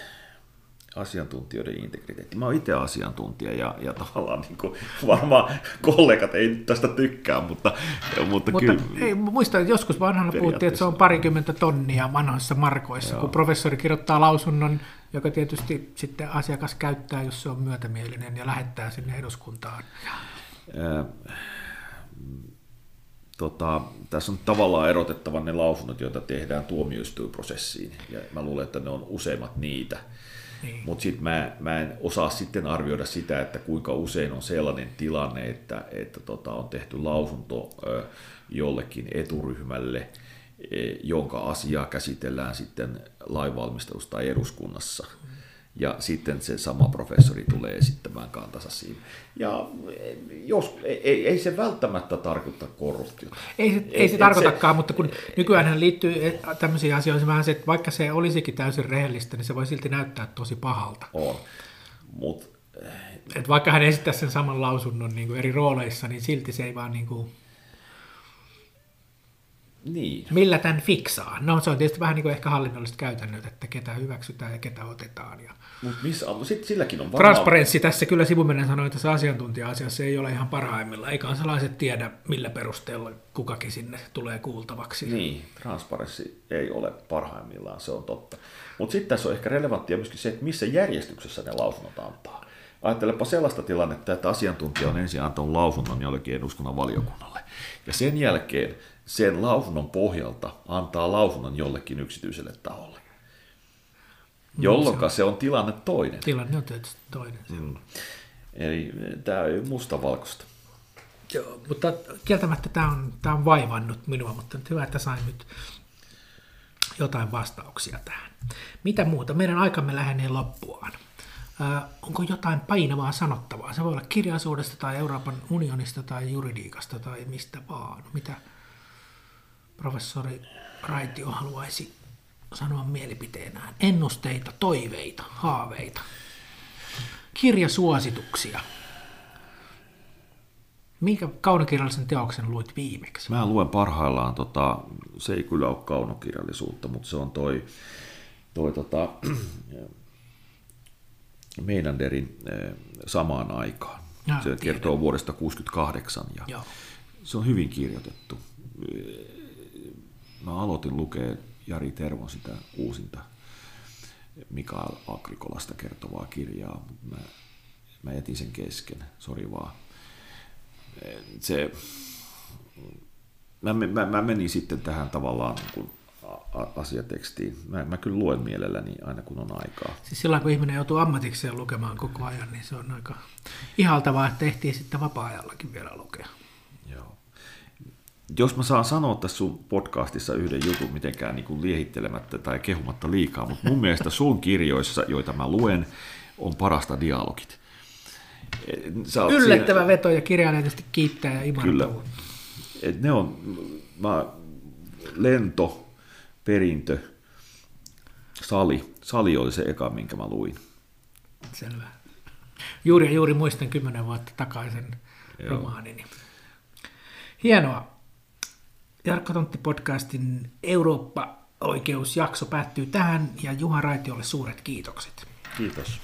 asiantuntijoiden integriteetti. Mä oon itse asiantuntija ja, ja tavallaan niin kuin, varmaan kollegat ei tästä tykkää, mutta, mutta, mutta kyllä. Ei, muista, että joskus vanhana puhuttiin, että se on parikymmentä tonnia vanhoissa markoissa, Joo. kun professori kirjoittaa lausunnon, joka tietysti sitten asiakas käyttää, jos se on myötämielinen ja lähettää sinne eduskuntaan. Äh, tota, tässä on tavallaan erotettava ne lausunnot, joita tehdään tuomioistuinprosessiin, ja mä luulen, että ne on useimmat niitä. Niin. Mutta sitten mä, mä en osaa sitten arvioida sitä, että kuinka usein on sellainen tilanne, että, että tota, on tehty lausunto jollekin eturyhmälle, e, jonka asiaa käsitellään sitten lainvalmistelussa tai eduskunnassa. Ja sitten se sama professori tulee esittämään kantansa siinä. Ja jos, ei, ei se välttämättä tarkoita korruptiota. Ei se, ei, ei se tarkoitakaan, se, mutta kun nykyään liittyy tämmöisiin asioihin vähän se, että vaikka se olisikin täysin rehellistä, niin se voi silti näyttää tosi pahalta. On, Mut, Et vaikka hän esittää sen saman lausunnon niin kuin eri rooleissa, niin silti se ei vaan niin kuin niin. Millä tämän fiksaa? No se on tietysti vähän niin kuin ehkä hallinnolliset käytännöt, että ketä hyväksytään ja ketä otetaan. Ja... Mut missä, sit silläkin on varmaan... Transparenssi tässä kyllä sivuminen sanoi, että tässä asiantuntija-asiassa ei ole ihan parhaimmilla. Ei kansalaiset tiedä, millä perusteella kukakin sinne tulee kuultavaksi. Niin, transparenssi ei ole parhaimmillaan, se on totta. Mutta sitten tässä on ehkä relevanttia myöskin se, että missä järjestyksessä ne lausunnot antaa. Ajattelepa sellaista tilannetta, että asiantuntija on ensin antanut lausunnon jollekin eduskunnan valiokunnalle. Ja sen jälkeen sen lausunnon pohjalta antaa lausunnon jollekin yksityiselle taholle. No, jolloin se on, se on tilanne toinen. Tilanne on tietysti toinen. Mm. Eli tämä ei mustavalkoista. Joo, mutta kieltämättä tämä on, tämä on vaivannut minua, mutta nyt hyvä, että sain nyt jotain vastauksia tähän. Mitä muuta? Meidän aikamme lähenee loppuaan. Äh, onko jotain painavaa sanottavaa? Se voi olla kirjallisuudesta tai Euroopan unionista tai juridiikasta tai mistä vaan. Mitä, professori Raitio haluaisi sanoa mielipiteenään. Ennusteita, toiveita, haaveita, kirjasuosituksia. Minkä kaunokirjallisen teoksen luit viimeksi? Mä luen parhaillaan, tota, se ei kyllä ole kaunokirjallisuutta, mutta se on toi, toi tota, Meinanderin eh, samaan aikaan. Ja, se tiedän. kertoo vuodesta 1968 ja Joo. se on hyvin kirjoitettu. Mä aloitin lukea Jari Tervon sitä uusinta Mikael Agrikolasta kertovaa kirjaa, mutta mä, mä jätin sen kesken, sori vaan. Se, mä, mä, mä menin sitten tähän tavallaan niin kuin asiatekstiin. Mä, mä kyllä luen mielelläni aina kun on aikaa. Siis silloin kun ihminen joutuu ammatikseen lukemaan koko ajan, niin se on aika ihaltavaa, että tehtiin sitten vapaa-ajallakin vielä lukea. Jos mä saan sanoa tässä sun podcastissa yhden jutun mitenkään niin kuin liehittelemättä tai kehumatta liikaa, mutta mun mielestä sun kirjoissa, joita mä luen, on parasta dialogit. Yllättävä siinä... veto ja kirjailija tietysti kiittää ja imartuu. Kyllä. Et ne on, mä, lento, perintö, sali. Sali oli se eka, minkä mä luin. Selvä. Juuri juuri muistan kymmenen vuotta takaisin Joo. romaanini. Hienoa. Jarkko Tontti-podcastin Eurooppa-oikeusjakso päättyy tähän ja Juha Raitiolle suuret kiitokset. Kiitos.